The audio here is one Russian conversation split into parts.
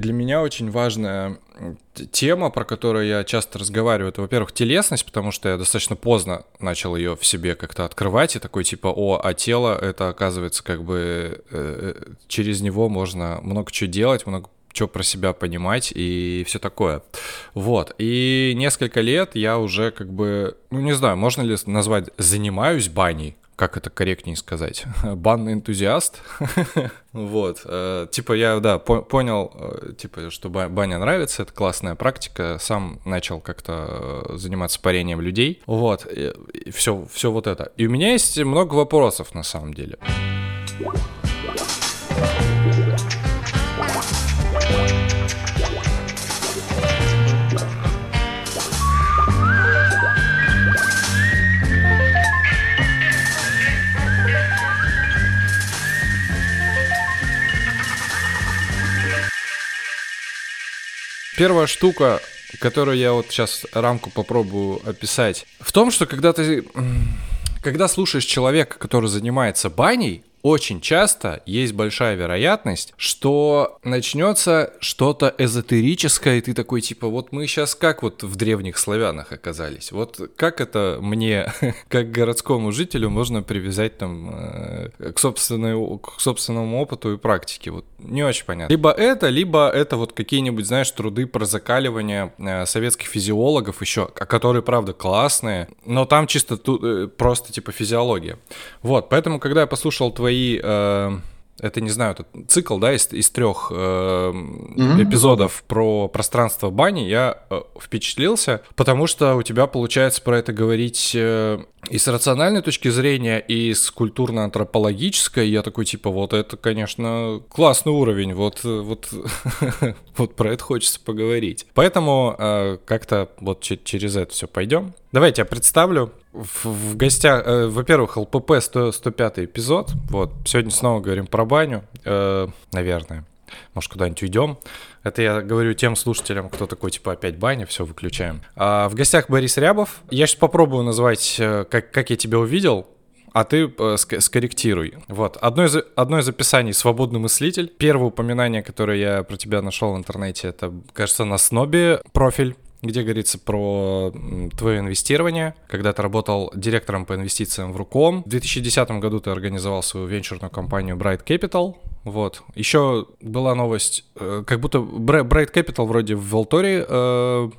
Для меня очень важная тема, про которую я часто разговариваю, это, во-первых, телесность, потому что я достаточно поздно начал ее в себе как-то открывать, и такой типа, о, а тело, это оказывается как бы э, э через него можно много чего делать, много что про себя понимать и все такое. Вот. И несколько лет я уже как бы, ну не знаю, можно ли назвать занимаюсь баней, как это корректнее сказать, банный энтузиаст. вот, э, типа я, да, по понял, э, типа, что баня нравится, это классная практика, сам начал как-то э, заниматься парением людей, вот, все, все вот это. И у меня есть много вопросов на самом деле. Первая штука, которую я вот сейчас рамку попробую описать, в том, что когда ты, когда слушаешь человека, который занимается баней, очень часто есть большая вероятность, что начнется что-то эзотерическое, и ты такой, типа, вот мы сейчас как вот в древних славянах оказались? Вот как это мне, как городскому жителю, можно привязать там э, к, собственной, к собственному опыту и практике? Вот не очень понятно. Либо это, либо это вот какие-нибудь, знаешь, труды про закаливание э, советских физиологов еще, которые, правда, классные, но там чисто ту, э, просто типа физиология. Вот, поэтому, когда я послушал твои твои э, это не знаю, это цикл, да, из, из трех э, mm-hmm. эпизодов про пространство бани, я э, впечатлился, потому что у тебя получается про это говорить э, и с рациональной точки зрения, и с культурно-антропологической. Я такой, типа, вот это, конечно, классный уровень, вот, вот, вот про это хочется поговорить. Поэтому э, как-то вот через это все пойдем. Давайте я представлю. В, в гостях, э, во-первых, ЛПП 100, 105 эпизод. Вот, сегодня снова говорим про баню, э, наверное. Может, куда-нибудь уйдем. Это я говорю тем слушателям, кто такой, типа, опять баня, все, выключаем. А, в гостях Борис Рябов. Я сейчас попробую назвать, э, как, как я тебя увидел, а ты э, скорректируй. Вот. Одно из, одно из описаний «Свободный мыслитель». Первое упоминание, которое я про тебя нашел в интернете, это, кажется, на Снобе профиль где говорится про твое инвестирование, когда ты работал директором по инвестициям в Руком. В 2010 году ты организовал свою венчурную компанию Bright Capital. Вот. Еще была новость, э, как будто Bright Capital вроде в Волторе э,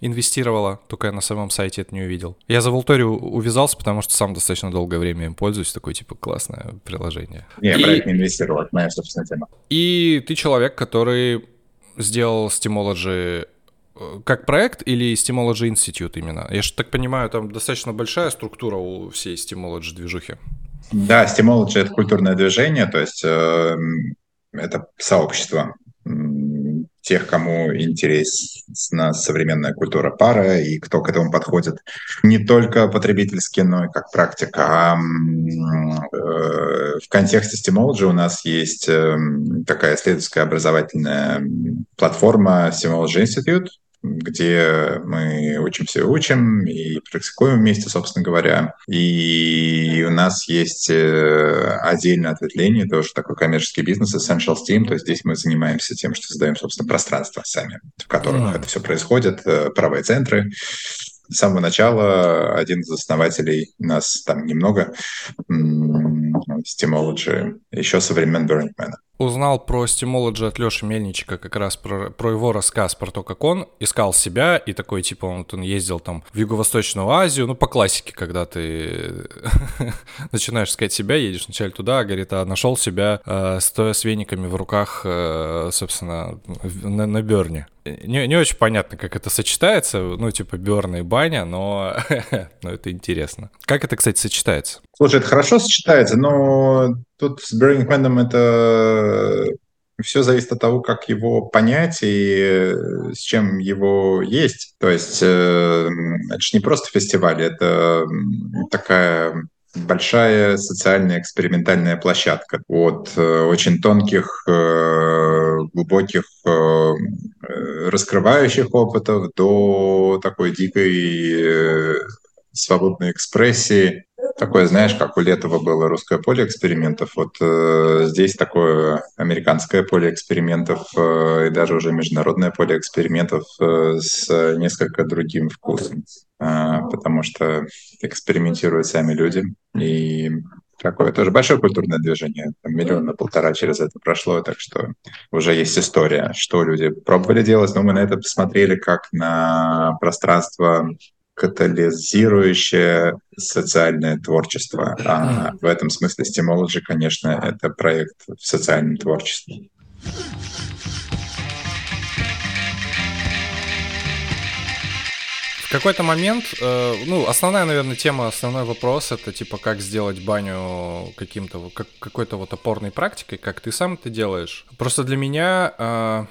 инвестировала, только я на самом сайте это не увидел. Я за Волтори увязался, потому что сам достаточно долгое время им пользуюсь, такое типа классное приложение. Не, и... не инвестировал, это моя собственная тема. И ты человек, который сделал Steamology Э, как проект или Steamology Institute именно? Я же так понимаю, там достаточно большая структура у всей Steamology движухи. Да, Steamology — это культурное движение, то есть э, это сообщество тех, кому интересна современная культура пара и кто к этому подходит не только потребительски, но и как практика. А э, в контексте Steamology у нас есть э, такая исследовательская образовательная платформа Steamology Institute, где мы учимся и учим, и практикуем вместе, собственно говоря. И у нас есть э, отдельное ответвление, тоже такой коммерческий бизнес, Essential Steam, то есть здесь мы занимаемся тем, что создаем, собственно, пространство сами, в которых mm. это все происходит, э, правые центры. С самого начала один из основателей, нас там немного, Steamology, еще со времен Burning Man узнал про Steamology от Леши Мельничика как раз про, про его рассказ, про то, как он искал себя, и такой, типа, он, он ездил там в Юго-Восточную Азию, ну, по классике, когда ты начинаешь искать себя, едешь вначале туда, говорит, а нашел себя, э, стоя с вениками в руках, э, собственно, на, на Берне. Не, не очень понятно, как это сочетается, ну, типа, Берна и баня, но, но это интересно. Как это, кстати, сочетается? Слушай, это хорошо сочетается, но тут с Man это все зависит от того, как его понять и с чем его есть. То есть э, это же не просто фестиваль, это такая большая социальная экспериментальная площадка от э, очень тонких, э, глубоких, раскрывающих опытов до такой дикой свободной экспрессии такое, знаешь, как у Летова было русское поле экспериментов, вот э, здесь такое американское поле экспериментов э, и даже уже международное поле экспериментов э, с несколько другим вкусом, э, потому что экспериментируют сами люди, и такое тоже большое культурное движение, там миллиона полтора через это прошло, так что уже есть история, что люди пробовали делать, но мы на это посмотрели как на пространство катализирующее социальное творчество. А в этом смысле Stemology, конечно, это проект в социальном творчестве. В какой-то момент, э, ну, основная, наверное, тема, основной вопрос это типа как сделать баню каким-то, как, какой-то вот опорной практикой, как ты сам это делаешь. Просто для меня, э,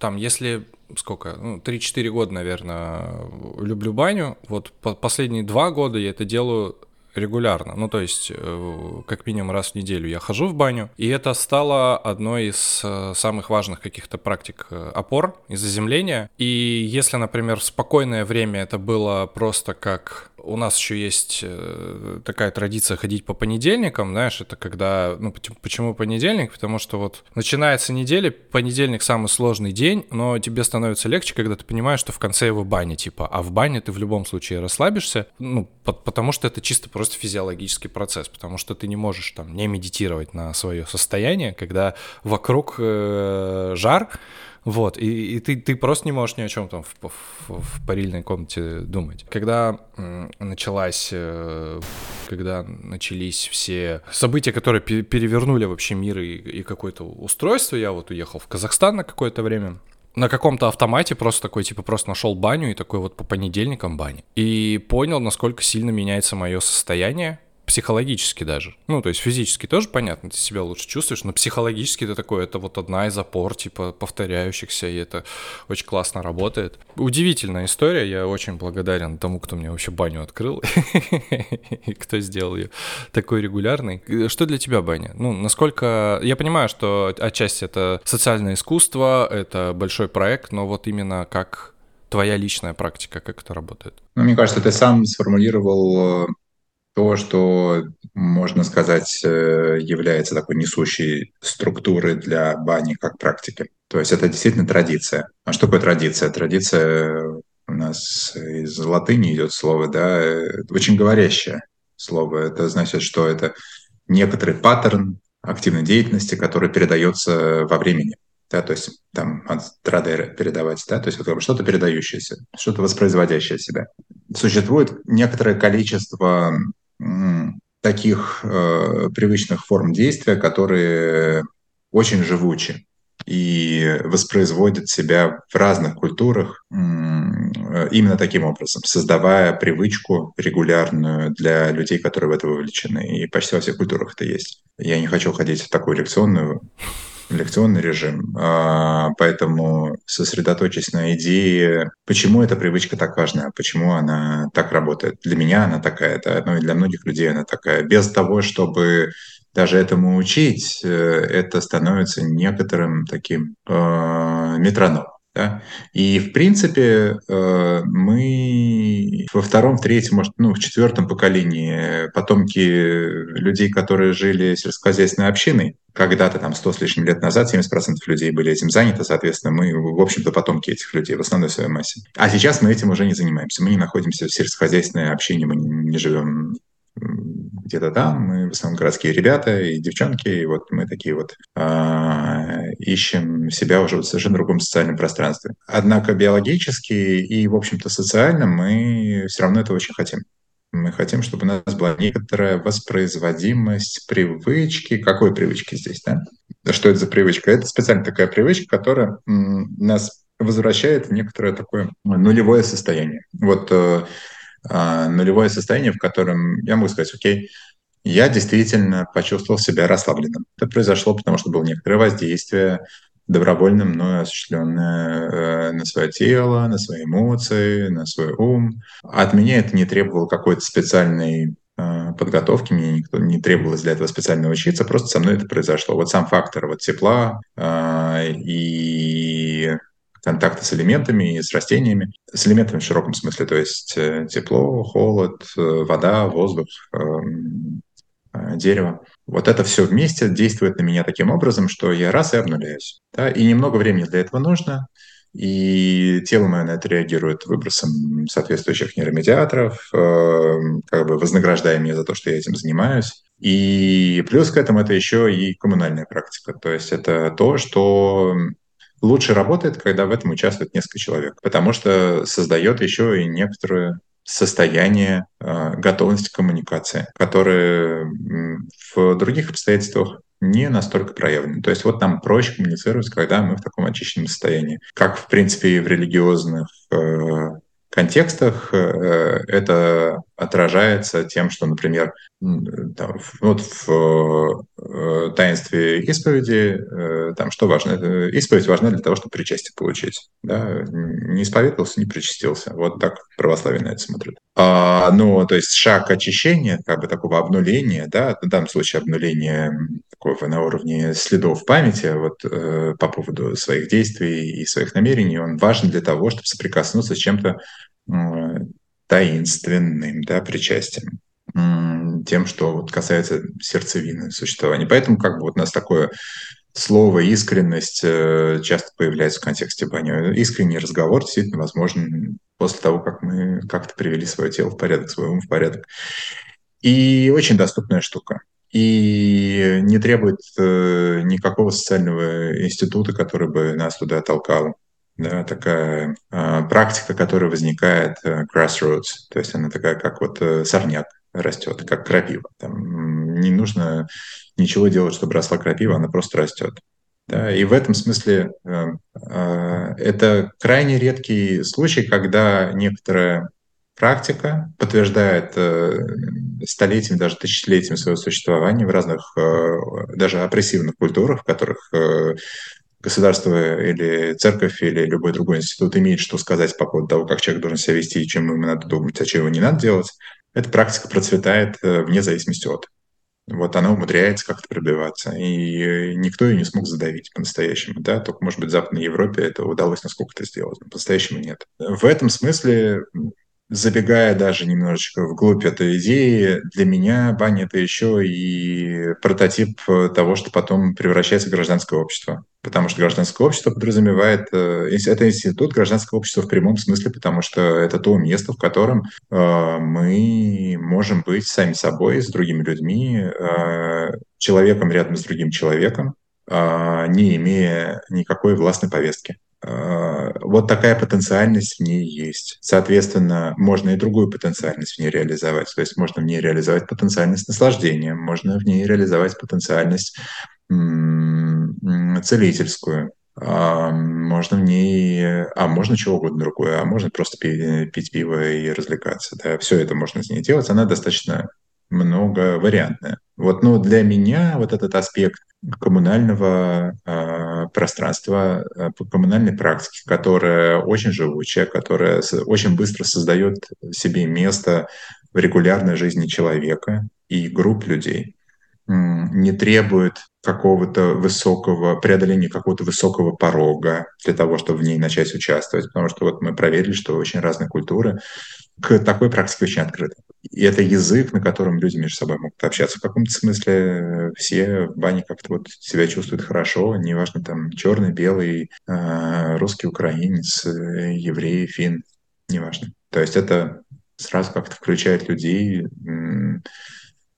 там, если сколько, ну, 3-4 года, наверное, люблю баню. Вот по последние два года я это делаю регулярно. Ну, то есть, э, как минимум раз в неделю я хожу в баню. И это стало одной из э, самых важных каких-то практик э, опор и заземления. И если, например, в спокойное время это было просто как у нас еще есть такая традиция ходить по понедельникам, знаешь, это когда, ну, почему понедельник? Потому что вот начинается неделя, понедельник самый сложный день, но тебе становится легче, когда ты понимаешь, что в конце его баня, типа, а в бане ты в любом случае расслабишься, ну, потому что это чисто просто физиологический процесс, потому что ты не можешь там не медитировать на свое состояние, когда вокруг э, жар, вот, и, и ты, ты просто не можешь ни о чем там в, в, в парильной комнате думать. Когда началась, э, когда начались все события, которые перевернули вообще мир и, и какое-то устройство, я вот уехал в Казахстан на какое-то время, на каком-то автомате просто такой, типа, просто нашел баню и такой вот по понедельникам бани. И понял, насколько сильно меняется мое состояние, психологически даже. Ну, то есть физически тоже понятно, ты себя лучше чувствуешь, но психологически ты такой, это вот одна из опор, типа, повторяющихся, и это очень классно работает. Удивительная история, я очень благодарен тому, кто мне вообще баню открыл, и кто сделал ее такой регулярной. Что для тебя баня? Ну, насколько... Я понимаю, что отчасти это социальное искусство, это большой проект, но вот именно как твоя личная практика, как это работает? Ну, мне кажется, ты сам сформулировал то, что, можно сказать, э, является такой несущей структурой для бани как практики. То есть это действительно традиция. А что такое традиция? Традиция у нас из латыни идет слово, да, очень говорящее слово. Это значит, что это некоторый паттерн активной деятельности, который передается во времени. Да, то есть там от традера передавать, да, то есть вот что-то передающееся, что-то воспроизводящее себя. Существует некоторое количество таких э, привычных форм действия, которые очень живучи и воспроизводят себя в разных культурах э, именно таким образом, создавая привычку регулярную для людей, которые в это вовлечены. И почти во всех культурах это есть. Я не хочу ходить в такую лекционную лекционный режим. А, поэтому сосредоточусь на идее, почему эта привычка так важна, почему она так работает. Для меня она такая, да, ну и для многих людей она такая. Без того, чтобы даже этому учить, э, это становится некоторым таким э, метрономом. Да? И, в принципе, э, мы во втором, третьем, может, ну, в четвертом поколении потомки людей, которые жили сельскохозяйственной общиной, когда-то там сто с лишним лет назад 70% людей были этим заняты, соответственно, мы, в общем-то, потомки этих людей в основной своей массе. А сейчас мы этим уже не занимаемся. Мы не находимся в сельскохозяйственной общине, мы не, не живем где-то там, мы в основном городские ребята и девчонки, и вот мы такие вот э, ищем себя уже в совершенно другом социальном пространстве. Однако биологически и, в общем-то, социально мы все равно это очень хотим. Мы хотим, чтобы у нас была некоторая воспроизводимость привычки. Какой привычки здесь, да? Что это за привычка? Это специально такая привычка, которая нас возвращает в некоторое такое нулевое состояние. Вот а, нулевое состояние, в котором я могу сказать, окей, я действительно почувствовал себя расслабленным. Это произошло, потому что было некоторое воздействие добровольным, но осуществленное э, на свое тело, на свои эмоции, на свой ум. От меня это не требовало какой-то специальной э, подготовки, мне никто не требовалось для этого специально учиться, просто со мной это произошло. Вот сам фактор вот тепла э, и контакта с элементами и с растениями, с элементами в широком смысле, то есть э, тепло, холод, э, вода, воздух, эм, э, дерево. Вот это все вместе действует на меня таким образом, что я раз и обнуляюсь. Да? И немного времени для этого нужно, и тело мое на это реагирует выбросом соответствующих нейромедиаторов, как бы вознаграждая меня за то, что я этим занимаюсь. И плюс к этому это еще и коммунальная практика. То есть это то, что лучше работает, когда в этом участвует несколько человек, потому что создает еще и некоторое состояние э, готовности к коммуникации, которые в других обстоятельствах не настолько проявлены. То есть вот нам проще коммуницировать, когда мы в таком очищенном состоянии. Как, в принципе, и в религиозных э, контекстах э, это отражается тем, что, например, там, вот в э, таинстве исповеди, э, там что важно? Исповедь важна для того, чтобы причастие получить. Да? Не исповедовался, не причастился. Вот так православие на это смотрит. А, ну, то есть шаг очищения, как бы такого обнуления, да, в данном случае обнуления такого на уровне следов памяти вот, э, по поводу своих действий и своих намерений, он важен для того, чтобы соприкоснуться с чем-то э, таинственным, да, причастием тем, что вот касается сердцевины существования. Поэтому как бы вот у нас такое слово искренность э, часто появляется в контексте бани. Искренний разговор действительно возможен после того, как мы как-то привели свое тело в порядок, свой ум в порядок. И очень доступная штука. И не требует э, никакого социального института, который бы нас туда толкал. Да, такая э, практика, которая возникает э, grassroots, то есть она такая, как вот э, сорняк растет, как крапива. Там не нужно ничего делать, чтобы росла крапива, она просто растет. Да, и в этом смысле э, э, это крайне редкий случай, когда некоторая практика подтверждает э, столетиями, даже тысячелетиями своего существования в разных, э, даже опрессивных культурах, в которых э, государство или церковь или любой другой институт имеет что сказать по поводу того, как человек должен себя вести и чем ему надо думать, а чего не надо делать, эта практика процветает вне зависимости от. Вот она умудряется как-то пробиваться. И никто ее не смог задавить по-настоящему. Да? Только, может быть, в Западной Европе это удалось насколько это сделать. Но по-настоящему нет. В этом смысле забегая даже немножечко вглубь этой идеи, для меня баня — это еще и прототип того, что потом превращается в гражданское общество. Потому что гражданское общество подразумевает... Э, это институт гражданского общества в прямом смысле, потому что это то место, в котором э, мы можем быть сами собой, с другими людьми, э, человеком рядом с другим человеком, не имея никакой властной повестки. Э, вот такая потенциальность в ней есть. Соответственно, можно и другую потенциальность в ней реализовать. То есть можно в ней реализовать потенциальность наслаждения, можно в ней реализовать потенциальность целительскую, а можно в ней, а можно чего угодно другое, а можно просто пить, пиво и развлекаться. Да, все это можно с ней делать. Она достаточно многовариантная. Вот, но для меня вот этот аспект коммунального э, пространства, э, коммунальной практики, которая очень живучая, которая очень быстро создает себе место в регулярной жизни человека и групп людей, не требует какого-то высокого, преодоления какого-то высокого порога для того, чтобы в ней начать участвовать. Потому что вот мы проверили, что очень разные культуры к такой практике очень открыты. И это язык, на котором люди между собой могут общаться в каком-то смысле. Все в бане как-то вот себя чувствуют хорошо, неважно там черный, белый, а, русский, украинец, еврей, фин, неважно. То есть это сразу как-то включает людей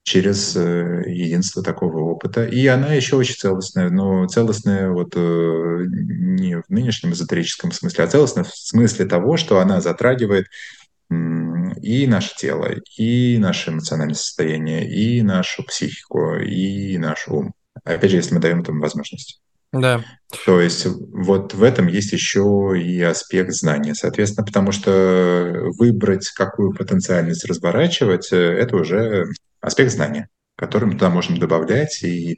через э, единство такого опыта. И она еще очень целостная, но целостная вот э, не в нынешнем эзотерическом смысле, а целостная в смысле того, что она затрагивает и наше тело, и наше эмоциональное состояние, и нашу психику, и наш ум. Опять же, если мы даем этому возможность. Да. То есть вот в этом есть еще и аспект знания. Соответственно, потому что выбрать, какую потенциальность разворачивать, э, это уже аспект знания, который мы туда можем добавлять и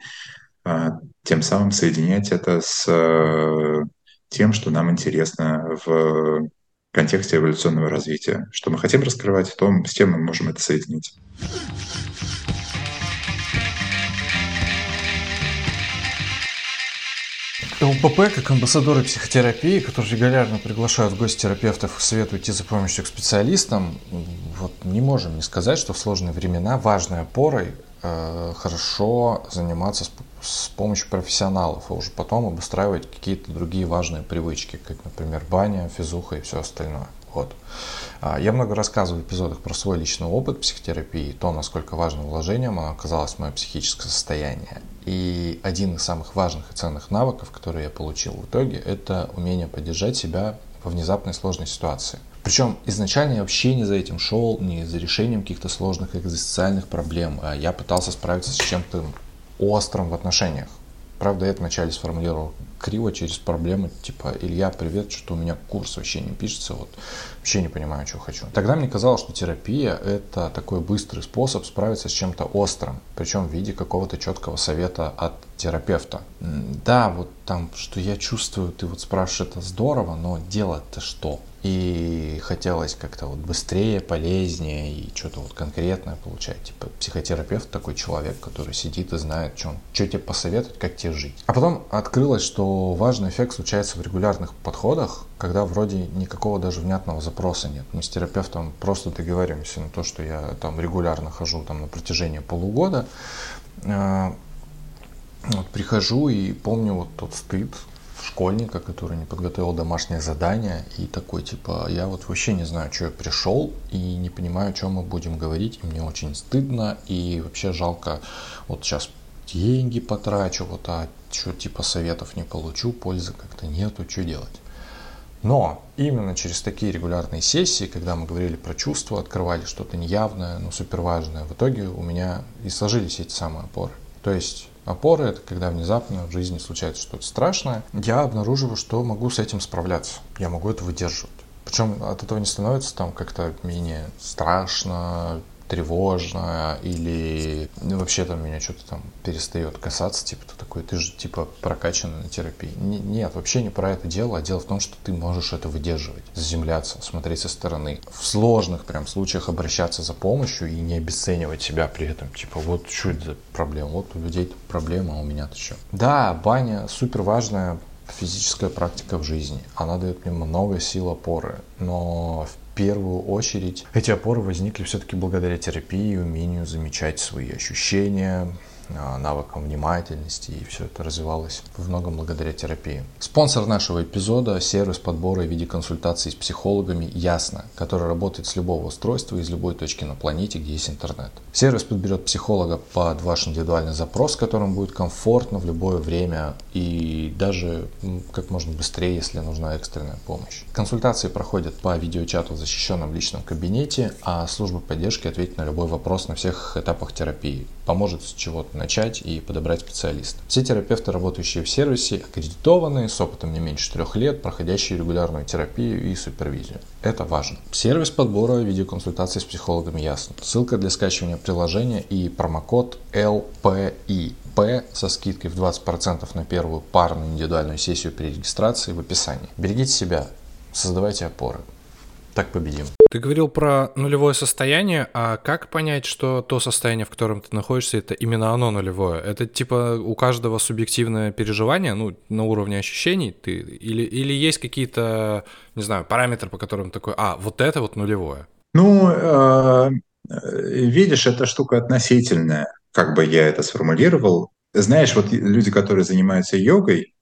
а, тем самым соединять это с а, тем, что нам интересно в контексте эволюционного развития. Что мы хотим раскрывать, то с тем мы можем это соединить. ЛПП, как амбассадоры психотерапии, которые регулярно приглашают в гости терапевтов и советуют идти за помощью к специалистам, вот не можем не сказать, что в сложные времена важной опорой э, хорошо заниматься с, помощью профессионалов, а уже потом обустраивать какие-то другие важные привычки, как, например, баня, физуха и все остальное. Вот. А, я много рассказываю в эпизодах про свой личный опыт психотерапии, то, насколько важным вложением оказалось мое психическое состояние. И один из самых важных и ценных навыков, которые я получил в итоге, это умение поддержать себя во внезапной сложной ситуации. Причем изначально я вообще не за этим шел, не за решением каких-то сложных экзистенциальных проблем, а я пытался справиться с чем-то острым в отношениях. Правда, я это вначале сформулировал криво через проблемы, типа, Илья, привет, что у меня курс вообще не пишется, вот вообще не понимаю, что хочу. Тогда мне казалось, что терапия – это такой быстрый способ справиться с чем-то острым, причем в виде какого-то четкого совета от терапевта. Да, вот там, что я чувствую, ты вот спрашиваешь, это здорово, но делать-то что? И хотелось как-то вот быстрее, полезнее и что-то вот конкретное получать. Типа психотерапевт такой человек, который сидит и знает, что, что тебе посоветовать, как тебе жить. А потом открылось, что важный эффект случается в регулярных подходах, когда вроде никакого даже внятного запроса нет. Мы с терапевтом просто договариваемся на то, что я там регулярно хожу там на протяжении полугода. А, вот прихожу и помню вот тот стыд, школьника, который не подготовил домашнее задание и такой типа, я вот вообще не знаю, что я пришел и не понимаю, о чем мы будем говорить, и мне очень стыдно и вообще жалко вот сейчас деньги потрачу, вот а что типа советов не получу, пользы как-то нету, что делать. Но именно через такие регулярные сессии, когда мы говорили про чувства, открывали что-то неявное, но супер важное, в итоге у меня и сложились эти самые опоры. То есть опоры, это когда внезапно в жизни случается что-то страшное, я обнаруживаю, что могу с этим справляться, я могу это выдерживать. Причем от этого не становится там как-то менее страшно, тревожно или ну, вообще там меня что-то там перестает касаться, типа ты такой, ты же типа прокачанный на терапии. нет, вообще не про это дело, а дело в том, что ты можешь это выдерживать, заземляться, смотреть со стороны. В сложных прям случаях обращаться за помощью и не обесценивать себя при этом. Типа вот что это за проблема, вот у людей проблема, а у меня-то что. Да, баня супер важная физическая практика в жизни. Она дает мне много сил опоры, но в первую очередь. Эти опоры возникли все-таки благодаря терапии умению замечать свои ощущения, навыкам внимательности, и все это развивалось в многом благодаря терапии. Спонсор нашего эпизода – сервис подбора в виде консультаций с психологами «Ясно», который работает с любого устройства из любой точки на планете, где есть интернет. Сервис подберет психолога под ваш индивидуальный запрос, которым будет комфортно в любое время и даже как можно быстрее, если нужна экстренная помощь. Консультации проходят по видеочату в защищенном личном кабинете, а служба поддержки ответит на любой вопрос на всех этапах терапии, поможет с чего-то начать и подобрать специалиста. Все терапевты, работающие в сервисе, аккредитованные, с опытом не меньше трех лет, проходящие регулярную терапию и супервизию. Это важно. Сервис подбора видеоконсультаций с психологами ясно. Ссылка для скачивания приложения и промокод LPI. Со скидкой в 20% на первую парную индивидуальную сессию при регистрации в описании. Берегите себя, создавайте опоры так победим. Ты говорил про нулевое состояние, а как понять, что то состояние, в котором ты находишься, это именно оно нулевое? Это типа у каждого субъективное переживание, ну, на уровне ощущений, ты, или, или есть какие-то, не знаю, параметры, по которым такой, а, вот это вот нулевое? Ну, э, видишь, эта штука относительная, как бы я это сформулировал. Знаешь, вот люди, которые занимаются йогой,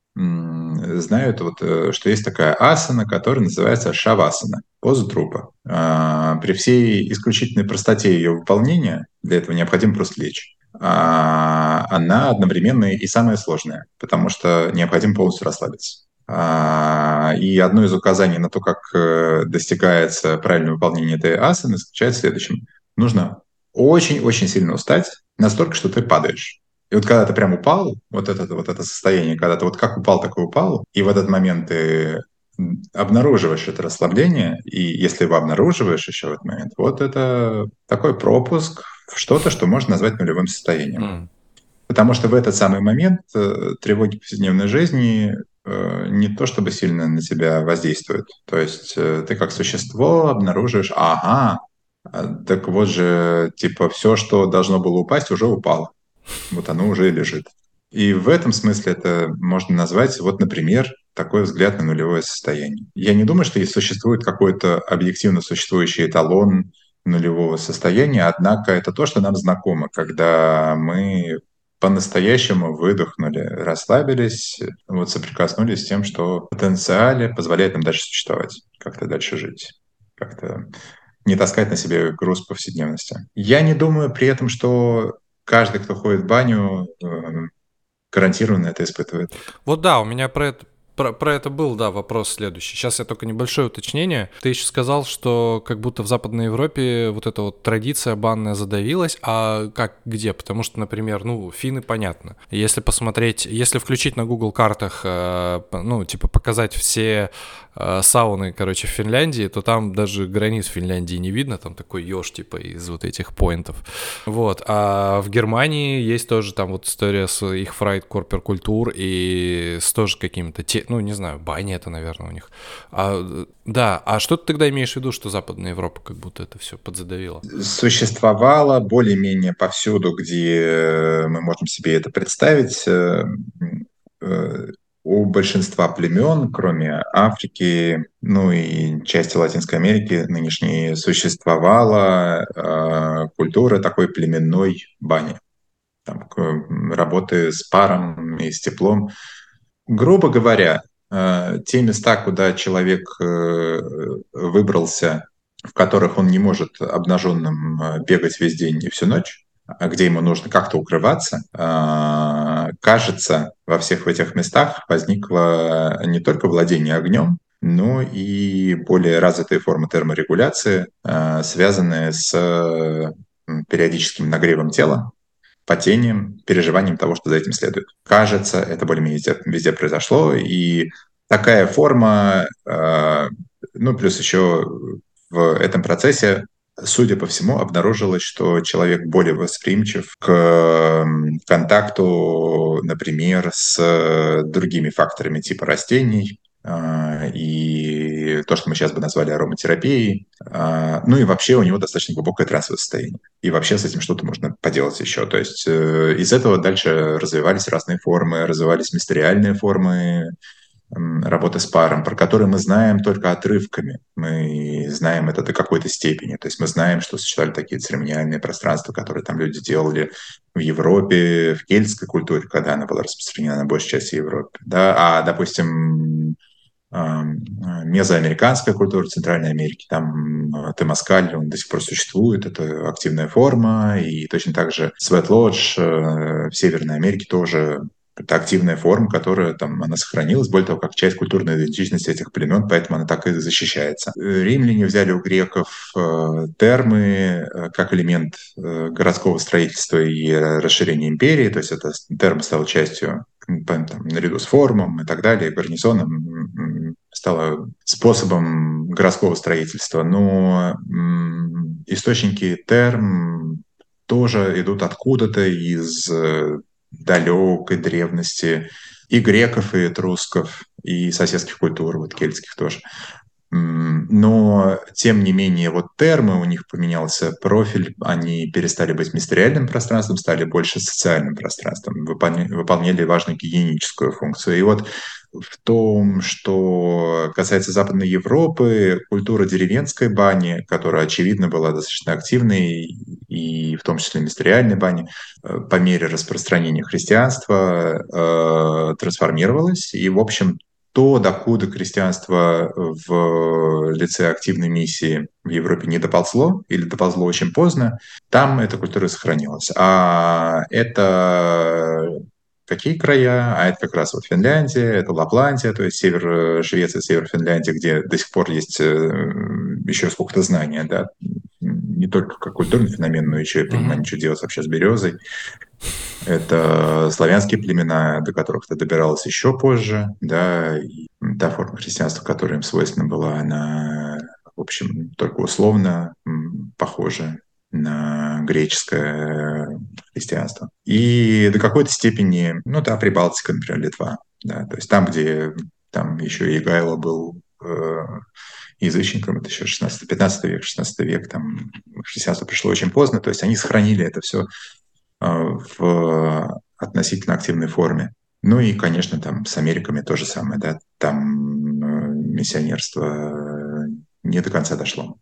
знают, вот, э, что есть такая асана, которая называется шавасана, поза трупа. А, при всей исключительной простоте ее выполнения, для этого необходимо просто лечь, а, она одновременно и самая сложная, потому что необходимо полностью расслабиться. А, и одно из указаний на то, как э, достигается правильное выполнение этой асаны, заключается в следующем. Нужно очень-очень сильно устать, настолько, что ты падаешь. И вот когда ты прям упал, вот это, вот это состояние, когда ты вот как упал, так и упал, и в этот момент ты обнаруживаешь это расслабление, и если его обнаруживаешь еще в этот момент, вот это такой пропуск в что-то, что можно назвать нулевым состоянием. Mm. Потому что в этот самый момент э, тревоги повседневной жизни э, не то чтобы сильно на тебя воздействуют. То есть э, ты как существо обнаруживаешь, ага, так вот же, типа, все, что должно было упасть, уже упало вот оно уже лежит. И в этом смысле это можно назвать, вот, например, такой взгляд на нулевое состояние. Я не думаю, что существует какой-то объективно существующий эталон нулевого состояния, однако это то, что нам знакомо, когда мы по-настоящему выдохнули, расслабились, вот соприкоснулись с тем, что потенциале позволяет нам дальше существовать, как-то дальше жить, как-то не таскать на себе груз повседневности. Я не думаю при этом, что каждый, кто ходит в баню, э, гарантированно это испытывает. Вот да, у меня про это про, про это был, да, вопрос следующий. Сейчас я только небольшое уточнение. Ты еще сказал, что как будто в Западной Европе вот эта вот традиция банная задавилась, а как, где? Потому что, например, ну, финны, понятно. Если посмотреть, если включить на Google картах, э, ну, типа показать все э, сауны, короче, в Финляндии, то там даже границ Финляндии не видно, там такой еж, типа, из вот этих поинтов. Вот. А в Германии есть тоже там вот история с их фрайт корпер-культур и с тоже какими-то те, ну, не знаю, бани это, наверное, у них. А, да, а что ты тогда имеешь в виду, что Западная Европа как будто это все подзадавила? Существовало более-менее повсюду, где э, мы можем себе это представить, э, э, у большинства племен, кроме Африки, ну и части Латинской Америки нынешней, существовала э, культура такой племенной бани. Там, работы с паром и с теплом. Грубо говоря, э, те места, куда человек э, выбрался, в которых он не может обнаженным э, бегать весь день и всю ночь, а где ему нужно как-то укрываться, кажется, во всех этих местах возникло не только владение огнем, но и более развитые формы терморегуляции, связанные с периодическим нагревом тела, потением, переживанием того, что за этим следует. Кажется, это более-менее везде, везде произошло, и такая форма, э, ну, плюс еще в этом процессе, судя по всему, обнаружилось, что человек более восприимчив к контакту, например, с другими факторами типа растений, и то, что мы сейчас бы назвали ароматерапией. А, ну и вообще у него достаточно глубокое трансовое состояние. И вообще с этим что-то можно поделать еще. То есть э, из этого дальше развивались разные формы, развивались мистериальные формы работы с паром, про которые мы знаем только отрывками. Мы знаем это до какой-то степени. То есть мы знаем, что существовали такие церемониальные пространства, которые там люди делали в Европе, в кельтской культуре, когда она была распространена на большей части Европы. Да? А, допустим, мезоамериканская культура Центральной Америки, там темаскаль, он до сих пор существует, это активная форма, и точно так же Lodge э, в Северной Америке тоже это активная форма, которая там, она сохранилась, более того, как часть культурной идентичности этих племен, поэтому она так и защищается. Римляне взяли у греков э, термы э, как элемент э, городского строительства и расширения империи, то есть это термы стал частью там, наряду с форумом и так далее, гарнизоном, стало способом городского строительства. Но источники терм тоже идут откуда-то из далекой древности и греков, и этрусков, и соседских культур, вот кельтских тоже. Но, тем не менее, вот термы, у них поменялся профиль, они перестали быть мистериальным пространством, стали больше социальным пространством, выполняли важную гигиеническую функцию. И вот в том, что касается Западной Европы, культура деревенской бани, которая, очевидно, была достаточно активной, и в том числе мистериальной бани, э, по мере распространения христианства э, трансформировалась. И, в общем, то, докуда крестьянство в лице активной миссии в Европе не доползло или доползло очень поздно, там эта культура сохранилась. А это какие края, а это как раз вот Финляндия, это Лапландия, то есть север э, Швеции, север Финляндии, где до сих пор есть э, еще сколько-то знания, да, не только как культурный феномен, но еще и понимание, что делать вообще с березой. Это славянские племена, до которых ты добиралась еще позже, да, и та форма христианства, которая им свойственна была, она, в общем, только условно похожа на греческое христианство. И до какой-то степени, ну да, Прибалтика, например, Литва, да, то есть там, где там еще и Гайло был э, язычником, это еще 16-15 век, 16 век, там христианство пришло очень поздно, то есть они сохранили это все в относительно активной форме. Ну и, конечно, там с Америками то же самое, да, там э, миссионерство не до конца дошло.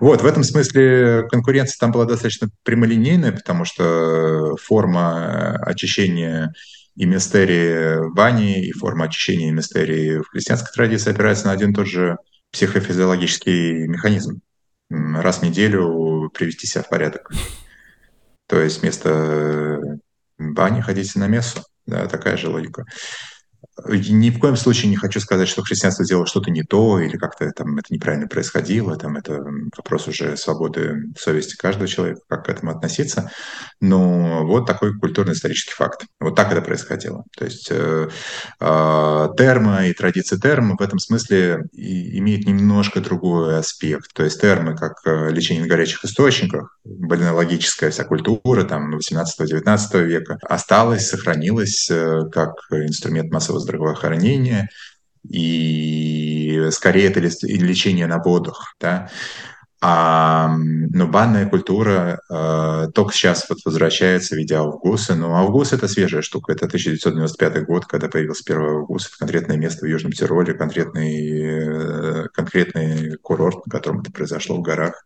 Вот, в этом смысле конкуренция там была достаточно прямолинейная, потому что форма очищения и мистерии в бане, и форма очищения и мистерии в христианской традиции опирается на один и тот же психофизиологический механизм. Раз в неделю привести себя в порядок. То есть вместо бани ходите на мессу. Да, такая же логика. Ни в коем случае не хочу сказать, что христианство сделало что-то не то, или как-то там это неправильно происходило, там это вопрос уже свободы совести каждого человека, как к этому относиться. Но вот такой культурно-исторический факт. Вот так это происходило. То есть э, э, термо и традиция термо в этом смысле и, имеет немножко другой аспект. То есть термы как э, лечение на горячих источниках, бальнеологическая вся культура там 18-19 века осталась, сохранилась э, как инструмент массового здравоохранения, и скорее это лечение на водах, да. А, но банная культура э, только сейчас вот возвращается в виде Авгуса. Но Авгус — это свежая штука. Это 1995 год, когда появился первый Август. Это конкретное место в Южном Тироле, конкретный, э, конкретный курорт, на котором это произошло в горах.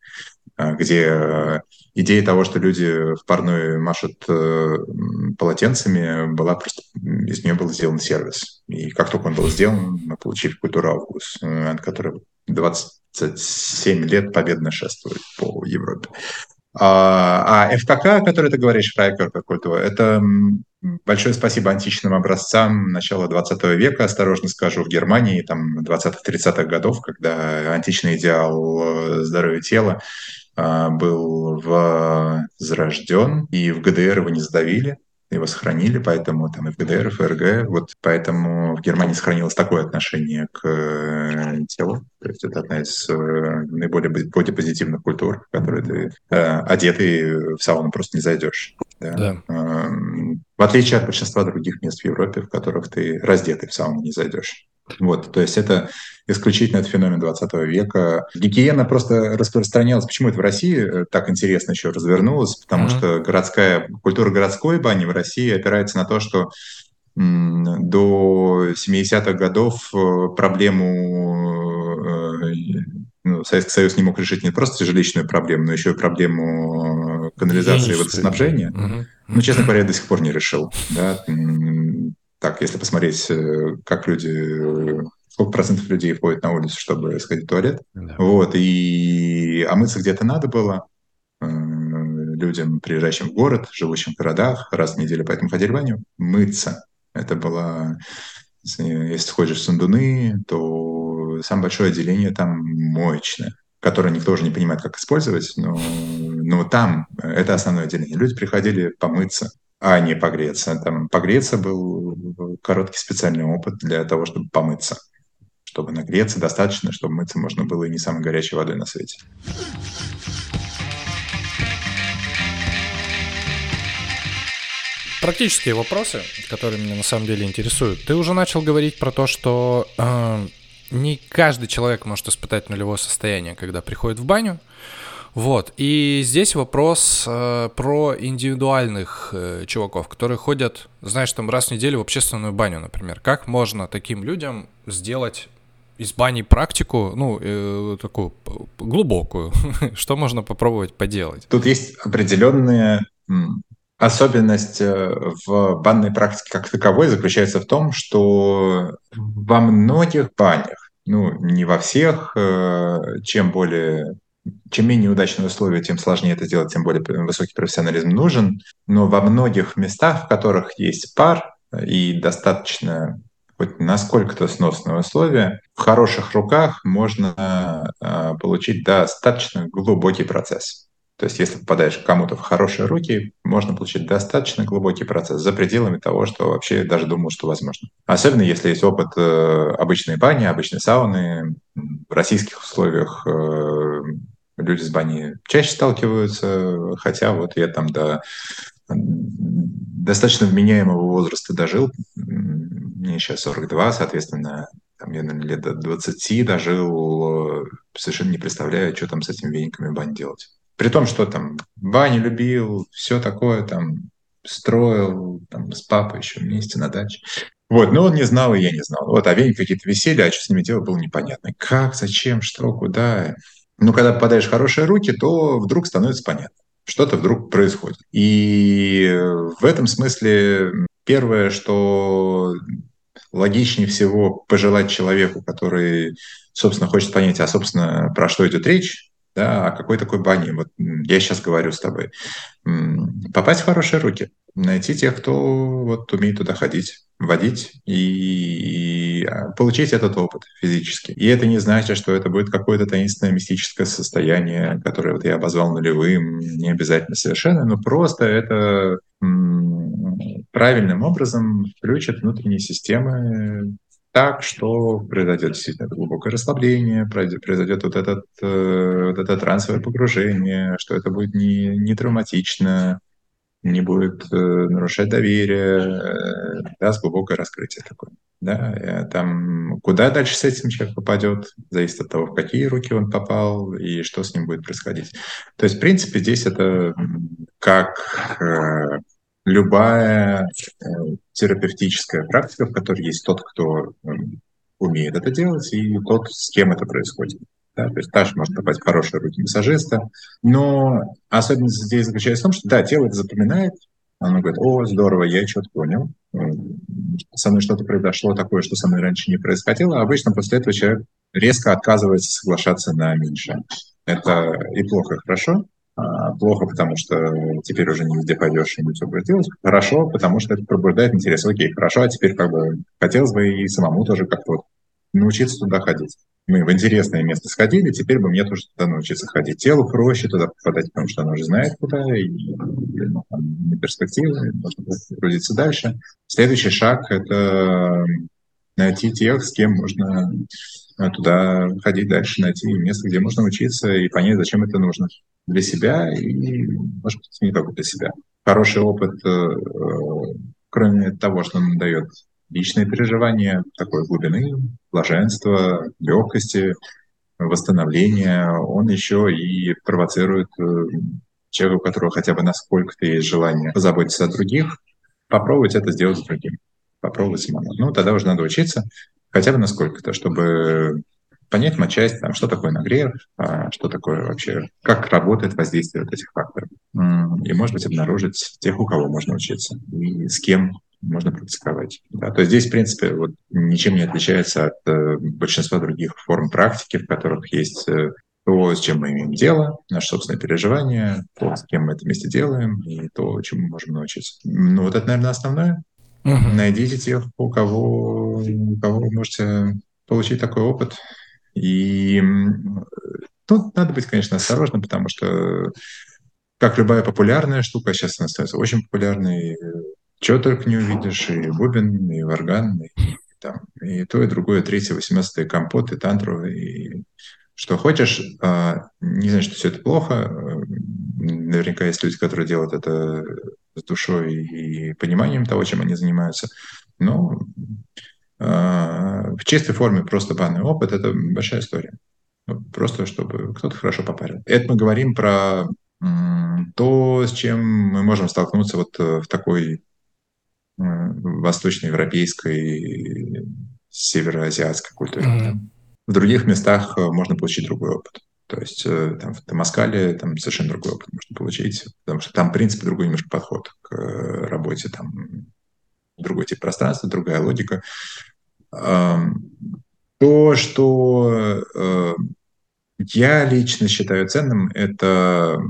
А, где э, идея того, что люди в парной машут э, полотенцами, была просто, из нее был сделан сервис. И как только он был сделан, мы получили культуру Август, э, который 27 лет победно шествует по Европе. А, а ФКК, который ты говоришь, Фрайкер культура, это большое спасибо античным образцам начала 20 века, осторожно скажу, в Германии, там, 20-30-х годов, когда античный идеал здоровья тела был возрожден, и в ГДР его не сдавили, его сохранили, поэтому там и в ГДР, и в ФРГ, вот поэтому в Германии сохранилось такое отношение к э, телу. То есть это одна из э, наиболее бодипозитивных культур, в которой ты э, одетый в сауну просто не зайдешь. Да? Да. Э, в отличие от большинства других мест в Европе, в которых ты раздетый в сауну не зайдешь. Вот, то есть это исключительно этот феномен 20 века. Гигиена просто распространялась. Почему это в России э, так интересно еще развернулось? Потому mm-hmm. что городская культура городской бани в России опирается на то, что до 70-х годов э, проблему э, ну, Советский Союз не мог решить не просто жилищную проблему, но еще и проблему канализации и водоснабжения. Угу. Ну, честно говоря, до сих пор не решил. Да? Так, если посмотреть, как люди сколько процентов людей ходят на улицу, чтобы сходить в туалет. Да. Вот, и... А мыться где-то надо было э, людям, приезжающим в город, живущим в городах, раз в неделю, поэтому ходили в баню, мыться. Это было... Если ходишь в Сундуны, то самое большое отделение там моечное, которое никто уже не понимает, как использовать, но, но там это основное отделение. Люди приходили помыться, а не погреться. Там погреться был короткий специальный опыт для того, чтобы помыться чтобы нагреться достаточно, чтобы мыться можно было и не самой горячей водой на свете. Практические вопросы, которые меня на самом деле интересуют. Ты уже начал говорить про то, что э, не каждый человек может испытать нулевое состояние, когда приходит в баню. Вот. И здесь вопрос э, про индивидуальных э, чуваков, которые ходят, знаешь, там раз в неделю в общественную баню, например. Как можно таким людям сделать из бани практику, ну, э, такую глубокую, что можно попробовать поделать? Тут есть определенная особенность э, в банной практике как таковой заключается в том, что во многих банях, ну, не во всех, э, чем более чем менее удачные условия, тем сложнее это сделать, тем более высокий профессионализм нужен. Но во многих местах, в которых есть пар и достаточно хоть насколько-то сносные условия, в хороших руках можно э, получить достаточно глубокий процесс. То есть если попадаешь кому-то в хорошие руки, можно получить достаточно глубокий процесс за пределами того, что вообще даже думал, что возможно. Особенно если есть опыт э, обычной бани, обычной сауны. В российских условиях э, люди с бани чаще сталкиваются, хотя вот я там до достаточно вменяемого возраста дожил, мне сейчас 42, соответственно, там, я, наверное, лет до 20 дожил, совершенно не представляю, что там с этими вениками бань делать. При том, что там баню любил, все такое, там, строил там, с папой еще вместе на даче. Вот, но он не знал, и я не знал. Вот, а веник какие-то висели, а что с ними делать было непонятно. Как, зачем, что, куда. Ну, когда попадаешь в хорошие руки, то вдруг становится понятно. Что-то вдруг происходит. И в этом смысле первое, что логичнее всего пожелать человеку, который, собственно, хочет понять, а, собственно, про что идет речь, да, о какой такой бане. Вот я сейчас говорю с тобой. Попасть в хорошие руки, найти тех, кто вот умеет туда ходить, водить и а, получить этот опыт физически. И это не значит, что это будет какое-то таинственное мистическое состояние, которое вот я обозвал нулевым, не обязательно совершенно, но просто это правильным образом включит внутренние системы так, что произойдет действительно глубокое расслабление, произойдет вот, этот, э, вот это трансовое погружение, что это будет не, не травматично, не будет э, нарушать доверие, э, даст глубокое раскрытие такое. Да, э, там, куда дальше с этим человек попадет, зависит от того, в какие руки он попал и что с ним будет происходить. То есть, в принципе, здесь это как э, любая э, терапевтическая практика, в которой есть тот, кто э, умеет это делать, и тот, с кем это происходит. Да, то есть Таша может попасть в хорошие руки массажиста, но особенность здесь заключается в том, что да, тело это запоминает, оно говорит, о, здорово, я что-то понял, со мной что-то произошло такое, что со мной раньше не происходило, обычно после этого человек резко отказывается соглашаться на меньшее. Это и плохо, и хорошо, а, плохо, потому что теперь уже не везде пойдешь и все будет делать. Хорошо, потому что это пробуждает интерес. Окей, хорошо, а теперь как бы хотелось бы и самому тоже как-то вот научиться туда ходить. Мы в интересное место сходили, теперь бы мне тоже туда научиться ходить. Телу проще туда попадать, потому что оно уже знает куда, и, и ну, там, перспективы, можно трудиться дальше. Следующий шаг – это найти тех, с кем можно э, туда ходить дальше, найти место, где можно учиться и понять, зачем это нужно для себя и, может быть, не только для себя. Хороший опыт, э, э, кроме того, что он дает личные переживания такой глубины, блаженства, легкости, восстановления, он еще и провоцирует человека, у которого хотя бы насколько-то есть желание позаботиться о других, попробовать это сделать с другим попробовать самому. Ну, тогда уже надо учиться хотя бы насколько-то, чтобы понять матчасть, там, что такое нагрев, а, что такое вообще, как работает воздействие вот этих факторов. И, может быть, обнаружить тех, у кого можно учиться, и с кем можно практиковать. Да, то есть здесь, в принципе, вот ничем не отличается от э, большинства других форм практики, в которых есть э, то, с чем мы имеем дело, наше собственное переживание, то, с кем мы это вместе делаем, и то, чему мы можем научиться. Ну, вот это, наверное, основное. Угу. Найдите тех, у кого, у кого вы можете получить такой опыт. И тут надо быть, конечно, осторожным, потому что, как любая популярная штука, сейчас она становится очень популярной, чего только не увидишь, и бубен, и варган, и, там, и то, и другое, третье, восемнадцатое, компот, и тантру, и что хочешь. А, не знаю, что все это плохо. Наверняка есть люди, которые делают это с душой и пониманием того, чем они занимаются. Но э, в чистой форме просто банный опыт – это большая история. Ну, просто чтобы кто-то хорошо попарил. Это мы говорим про э, то, с чем мы можем столкнуться вот в такой э, восточноевропейской, североазиатской культуре. Mm-hmm. В других местах э, можно получить другой опыт. То есть э, там, в Тамаскале там совершенно другой опыт можно получить, потому что там, в принципе, другой немножко подход к э, работе, там другой тип пространства, другая логика. То, что я лично считаю ценным, это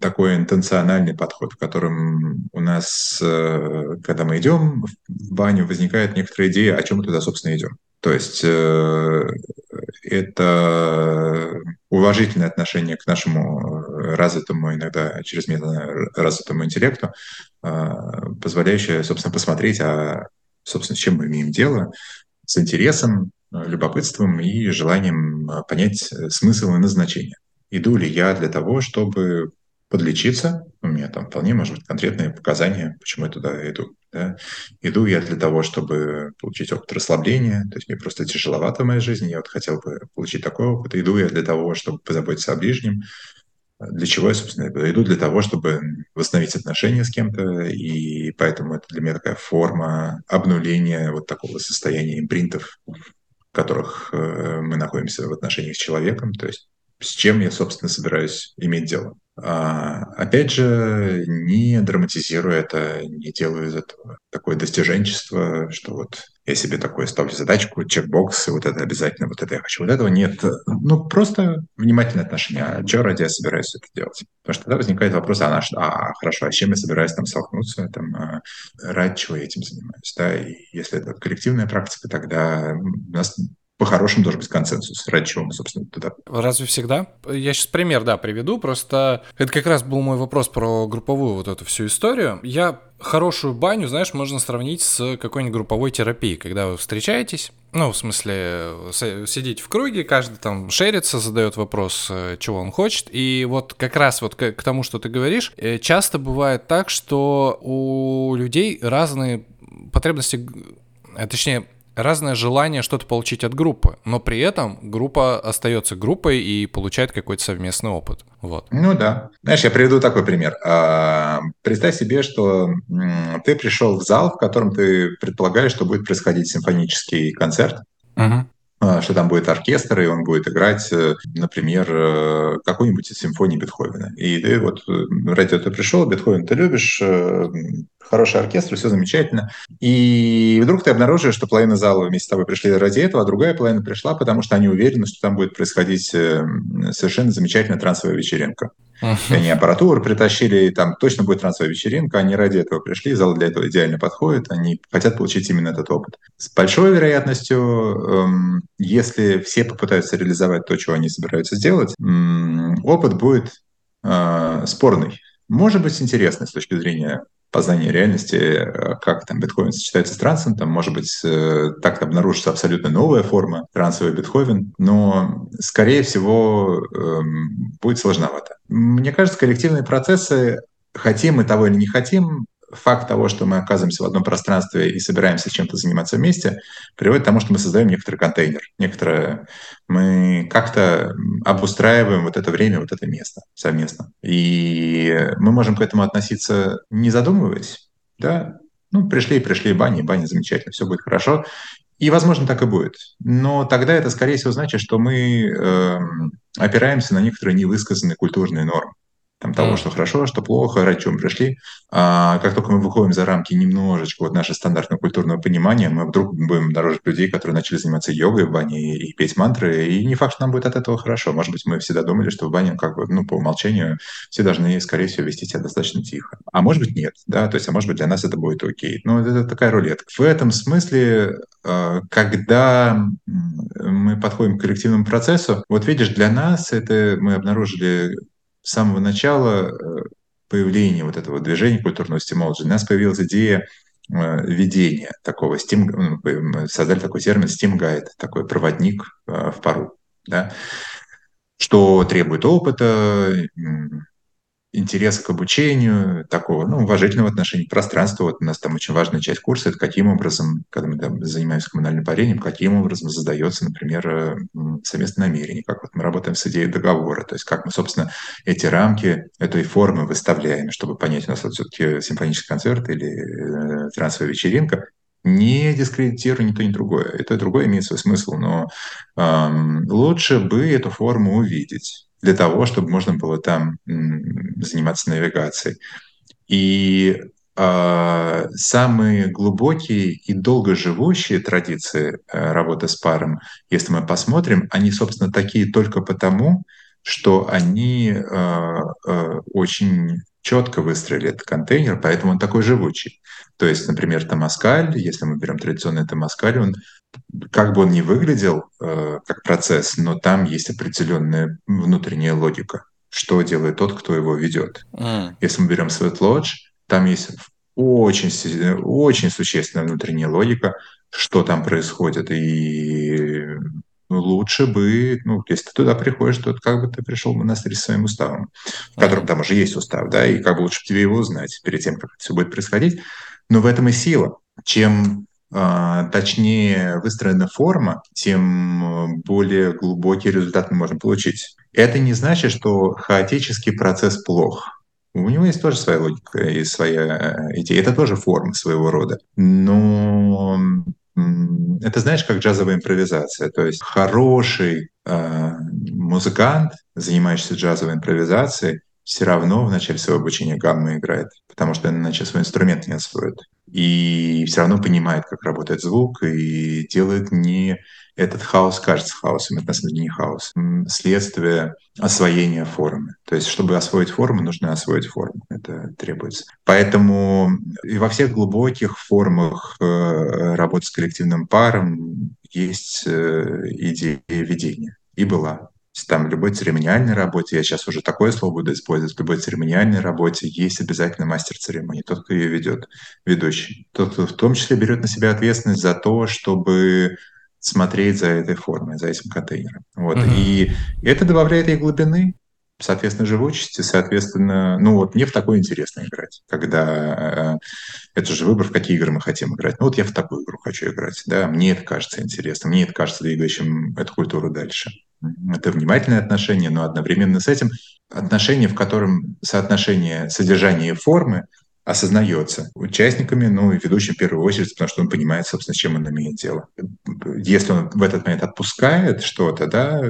такой интенциональный подход, в котором у нас, когда мы идем в баню, возникает некоторая идея, о чем мы туда, собственно, идем. То есть это уважительное отношение к нашему э, развитому, иногда чрезмерно развитому интеллекту, позволяющее, собственно, посмотреть, а, собственно, с чем мы имеем дело, с интересом, любопытством и желанием понять э, смысл и назначение. Иду ли я для того, чтобы подлечиться, у меня там вполне может быть конкретные показания, почему я туда иду. Да? Иду я для того, чтобы получить опыт расслабления, то есть мне просто тяжеловато в моей жизни, я вот хотел бы получить такой опыт. Иду я для того, чтобы позаботиться о ближнем, Для чего я, собственно, иду? Для того, чтобы восстановить отношения с кем-то, и поэтому это для меня такая форма обнуления вот такого состояния импринтов, в которых э, мы находимся в отношениях с человеком, то есть с чем я, собственно, собираюсь иметь дело. А, опять же, не драматизирую это, не делаю из этого такое достиженчество, что вот я себе такое ставлю задачку, чекбокс, и вот это обязательно, вот это я хочу, вот этого нет. Ну, просто внимательное отношение. А что ради я собираюсь это делать? Потому что тогда возникает вопрос, а, наш, а хорошо, а с чем я собираюсь там столкнуться, там, а, ради чего я этим занимаюсь, да? И если это коллективная практика, тогда у нас по-хорошему должен быть консенсус, ради чего мы, собственно, туда. Разве всегда? Я сейчас пример, да, приведу, просто это как раз был мой вопрос про групповую вот эту всю историю. Я хорошую баню, знаешь, можно сравнить с какой-нибудь групповой терапией, когда вы встречаетесь, ну, в смысле, сидите в круге, каждый там шерится, задает вопрос, э, чего он хочет. И вот как раз вот к, к тому, что ты говоришь, э, часто бывает так, что у людей разные потребности, а точнее, разное желание что-то получить от группы, но при этом группа остается группой и получает какой-то совместный опыт. Вот. Ну да. Знаешь, я приведу такой пример. А, представь себе, что ты пришел в зал, в котором ты предполагаешь, что будет происходить симфонический концерт. Угу что там будет оркестр, и он будет играть, э, например, э, какую-нибудь из симфоний Бетховена. И ты вот э, ради этого пришел, Бетховен ты любишь, хороший оркестр, все замечательно. И вдруг ты обнаруживаешь, что половина зала вместе с тобой пришли ради этого, а другая половина пришла, потому что они уверены, что там будет происходить э, совершенно замечательная трансовая вечеринка. И они аппаратуру притащили, и там точно будет трансовая вечеринка, они ради этого пришли, зал для этого идеально подходит, они хотят получить именно этот опыт. С большой вероятностью, эм, если все попытаются реализовать то, чего они собираются сделать, опыт будет э, спорный. Может быть интересный с точки зрения познания реальности, э, как там Бетховен сочетается с трансом, там может быть э, так обнаружится абсолютно новая форма трансовый Бетховен, но скорее всего эм, будет сложновато. Мне кажется, коллективные процессы, хотим мы того или не хотим, факт того, что мы оказываемся в одном пространстве и собираемся чем-то заниматься вместе, приводит к тому, что мы создаем некоторый контейнер, некоторое... Мы как-то обустраиваем вот это время, вот это место совместно. И мы можем к этому относиться, не задумываясь, да, ну, пришли и пришли бани, бани замечательно, все будет хорошо. И, возможно, так и будет. Но тогда это, скорее всего, значит, что мы э, опираемся на некоторые невысказанные культурные нормы там, того, что хорошо, что плохо, ради чего мы пришли. А как только мы выходим за рамки немножечко вот нашего стандартного культурного понимания, мы вдруг будем обнаружить людей, которые начали заниматься йогой в бане и, и петь мантры, и не факт, что нам будет от этого хорошо. Может быть, мы всегда думали, что в бане, как бы, ну, по умолчанию, все должны, скорее всего, вести себя достаточно тихо. А может быть, нет, да, то есть, а может быть, для нас это будет окей. Но это такая рулетка. В этом смысле, а, когда мы подходим к коллективному процессу, вот видишь, для нас это мы обнаружили с самого начала э, появления вот этого движения культурного стимула у нас появилась идея э, введения такого стим, создали такой термин стимгайд, такой проводник э, в пару, да, что требует опыта, интерес к обучению, такого ну, уважительного отношения к пространству. Вот у нас там очень важная часть курса – это каким образом, когда мы там, занимаемся коммунальным парением, каким образом задается, например, э, совместное намерение, как вот мы работаем с идеей договора, то есть как мы, собственно, эти рамки этой формы выставляем, чтобы понять, у нас вот все-таки симфонический концерт или э, трансовая вечеринка, не дискредитируя ни то, ни другое. Это другое имеет свой смысл, но эм, лучше бы эту форму увидеть для того, чтобы можно было там заниматься навигацией. И э, самые глубокие и долгоживущие традиции э, работы с паром, если мы посмотрим, они, собственно, такие только потому, что они э, э, очень четко выстроили этот контейнер, поэтому он такой живучий. То есть, например, Тамаскаль, если мы берем традиционный Тамаскаль, он как бы он ни выглядел э, как процесс, но там есть определенная внутренняя логика, что делает тот, кто его ведет. Mm. Если мы берем Sweat Lodge, там есть очень, очень существенная внутренняя логика, что там происходит. И ну, лучше бы, ну, если ты туда приходишь, то как бы ты пришел в монастырь со своим уставом, в котором там уже есть устав, да, и как бы лучше тебе его узнать перед тем, как это все будет происходить. Но в этом и сила. Чем а, точнее выстроена форма, тем более глубокий результат мы можем получить. Это не значит, что хаотический процесс плох. У него есть тоже своя логика и своя э, идея. Это тоже форма своего рода. Но это знаешь, как джазовая импровизация. То есть хороший э, музыкант, занимающийся джазовой импровизацией, все равно в начале своего обучения гаммы играет, потому что иначе свой инструмент не освоит. И все равно понимает, как работает звук, и делает не этот хаос кажется хаосом, это на самом деле не хаос. Следствие освоения формы. То есть, чтобы освоить форму, нужно освоить форму. Это требуется. Поэтому и во всех глубоких формах э, работы с коллективным паром есть э, идея ведения. И была там в любой церемониальной работе, я сейчас уже такое слово буду использовать, в любой церемониальной работе есть обязательно мастер церемонии, тот, кто ее ведет, ведущий. Тот, кто в том числе берет на себя ответственность за то, чтобы смотреть за этой формой, за этим контейнером. Вот. Mm-hmm. И это добавляет ей глубины, соответственно, живучести, соответственно, ну вот мне в такое интересно играть, когда э, это же выбор, в какие игры мы хотим играть. Ну вот я в такую игру хочу играть, да, мне это кажется интересно, мне это кажется двигающим эту культуру дальше. Это внимательное отношение, но одновременно с этим отношение, в котором соотношение содержания и формы осознается участниками, ну и ведущим в первую очередь, потому что он понимает, собственно, с чем он имеет дело. Если он в этот момент отпускает что-то, да,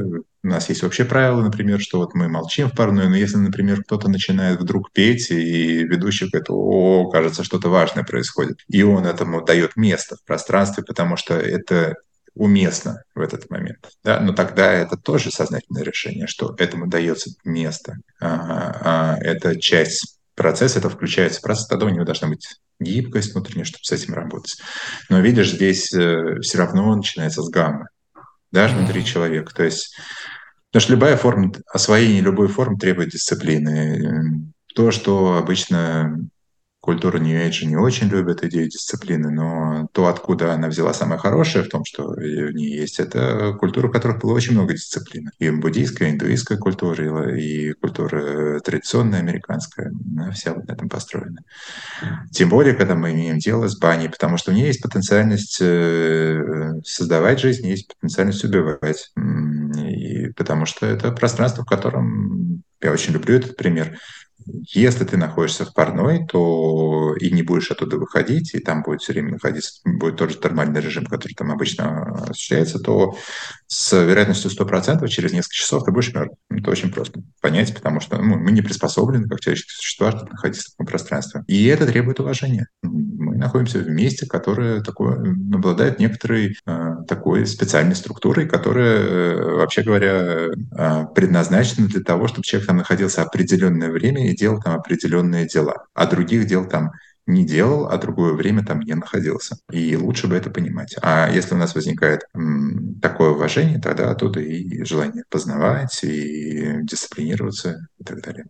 у нас есть вообще правило, например, что вот мы молчим в парной, но если, например, кто-то начинает вдруг петь, и ведущий говорит, о, кажется, что-то важное происходит, и он этому дает место в пространстве, потому что это уместно в этот момент. Да? Но тогда это тоже сознательное решение, что этому дается место. А, а, это часть процесс, это включается процесс, тогда у него должна быть гибкость внутренняя, чтобы с этим работать. Но видишь, здесь э, все равно начинается с гаммы, даже внутри человека. То есть, потому что любая форма, освоение любой формы требует дисциплины. То, что обычно Культура New Age не очень любит идею дисциплины, но то, откуда она взяла самое хорошее в том, что в ней есть, это культура, в которой было очень много дисциплины. И буддийская, и индуистская культура, и культура традиционная американская, она вся вот на этом построена. Тем более, когда мы имеем дело с баней, потому что у нее есть потенциальность э, создавать жизнь, есть потенциальность убивать. И потому что это пространство, в котором я очень люблю этот пример если ты находишься в парной, то и не будешь оттуда выходить, и там будет все время находиться, будет тот же термальный режим, который там обычно осуществляется, то с вероятностью 100% через несколько часов ты будешь мертв. Это очень просто понять, потому что ну, мы не приспособлены, как человеческие существа, чтобы находиться в таком пространстве. И это требует уважения. Находимся в месте, которое такое, обладает некоторой э, такой специальной структурой, которая, э, вообще говоря, э, предназначена для того, чтобы человек там находился определенное время и делал там определенные дела, а других дел там не делал, а другое время там не находился. И лучше бы это понимать. А если у нас возникает м, такое уважение, тогда оттуда и желание познавать, и дисциплинироваться и так далее.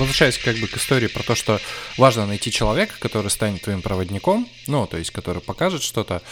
Возвращаясь как бы к истории про то, что важно найти человека, который станет твоим проводником, ну, то есть, который покажет что-то,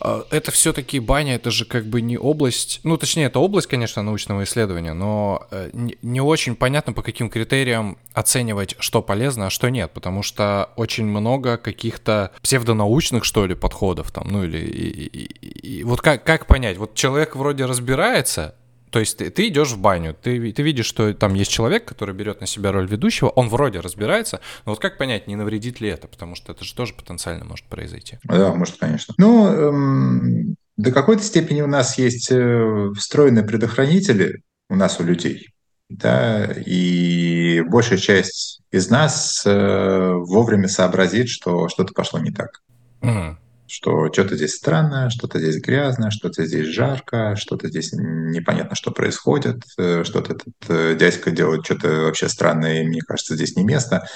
а, это все-таки баня, это же как бы не область, ну точнее это область, конечно, научного исследования, но э, не очень понятно по каким критериям оценивать, что полезно, а что нет, потому что очень много каких-то псевдонаучных что ли подходов там, ну или и, и, и, вот как как понять, вот человек вроде разбирается, то есть ты, ты идешь в баню, ты, ты видишь, что там есть человек, который берет на себя роль ведущего, он вроде разбирается, но вот как понять, не навредит ли это, потому что это же тоже потенциально может произойти. Да, может, конечно. Ну, эм, до какой-то степени у нас есть э, встроенные предохранители у нас, у людей, да, и большая часть из нас э, вовремя сообразит, что что-то пошло не так. Mm что что-то здесь странно, что-то здесь грязно, что-то здесь жарко, что-то здесь непонятно, что происходит, э, что-то этот э, дядька делает что-то вообще странное, и мне кажется, здесь не место.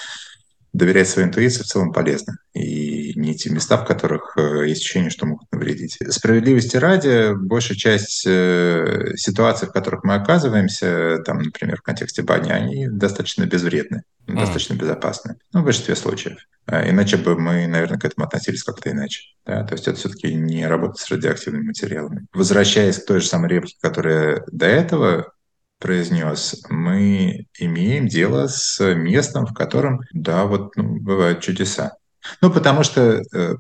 Доверять своей интуиции в целом полезно. И не те места, в которых э, есть ощущение, что могут навредить. Справедливости ради, большая часть ситуаций, в которых мы оказываемся, там, например, в контексте бани, они достаточно безвредны, mm. достаточно безопасны. Ну, в большинстве случаев. А иначе бы мы, наверное, к этому относились как-то иначе. Да? То есть это все-таки не работа с радиоактивными материалами. Возвращаясь к той же самой реплике, которая до этого произнес, мы имеем дело с местом, в котором, да, вот ну, бывают чудеса. Ну, потому что, э,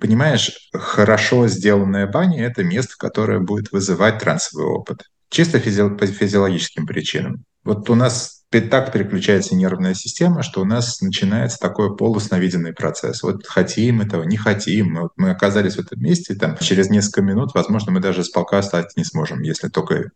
понимаешь, хорошо сделанная баня – это место, которое будет вызывать трансовый опыт. Чисто физи- по физиологическим причинам. Вот у нас так переключается нервная система, что у нас начинается такой полусновиденный процесс. Вот хотим этого, не хотим. Вот мы оказались в этом месте, там через несколько минут, возможно, мы даже с полка встать не сможем, если только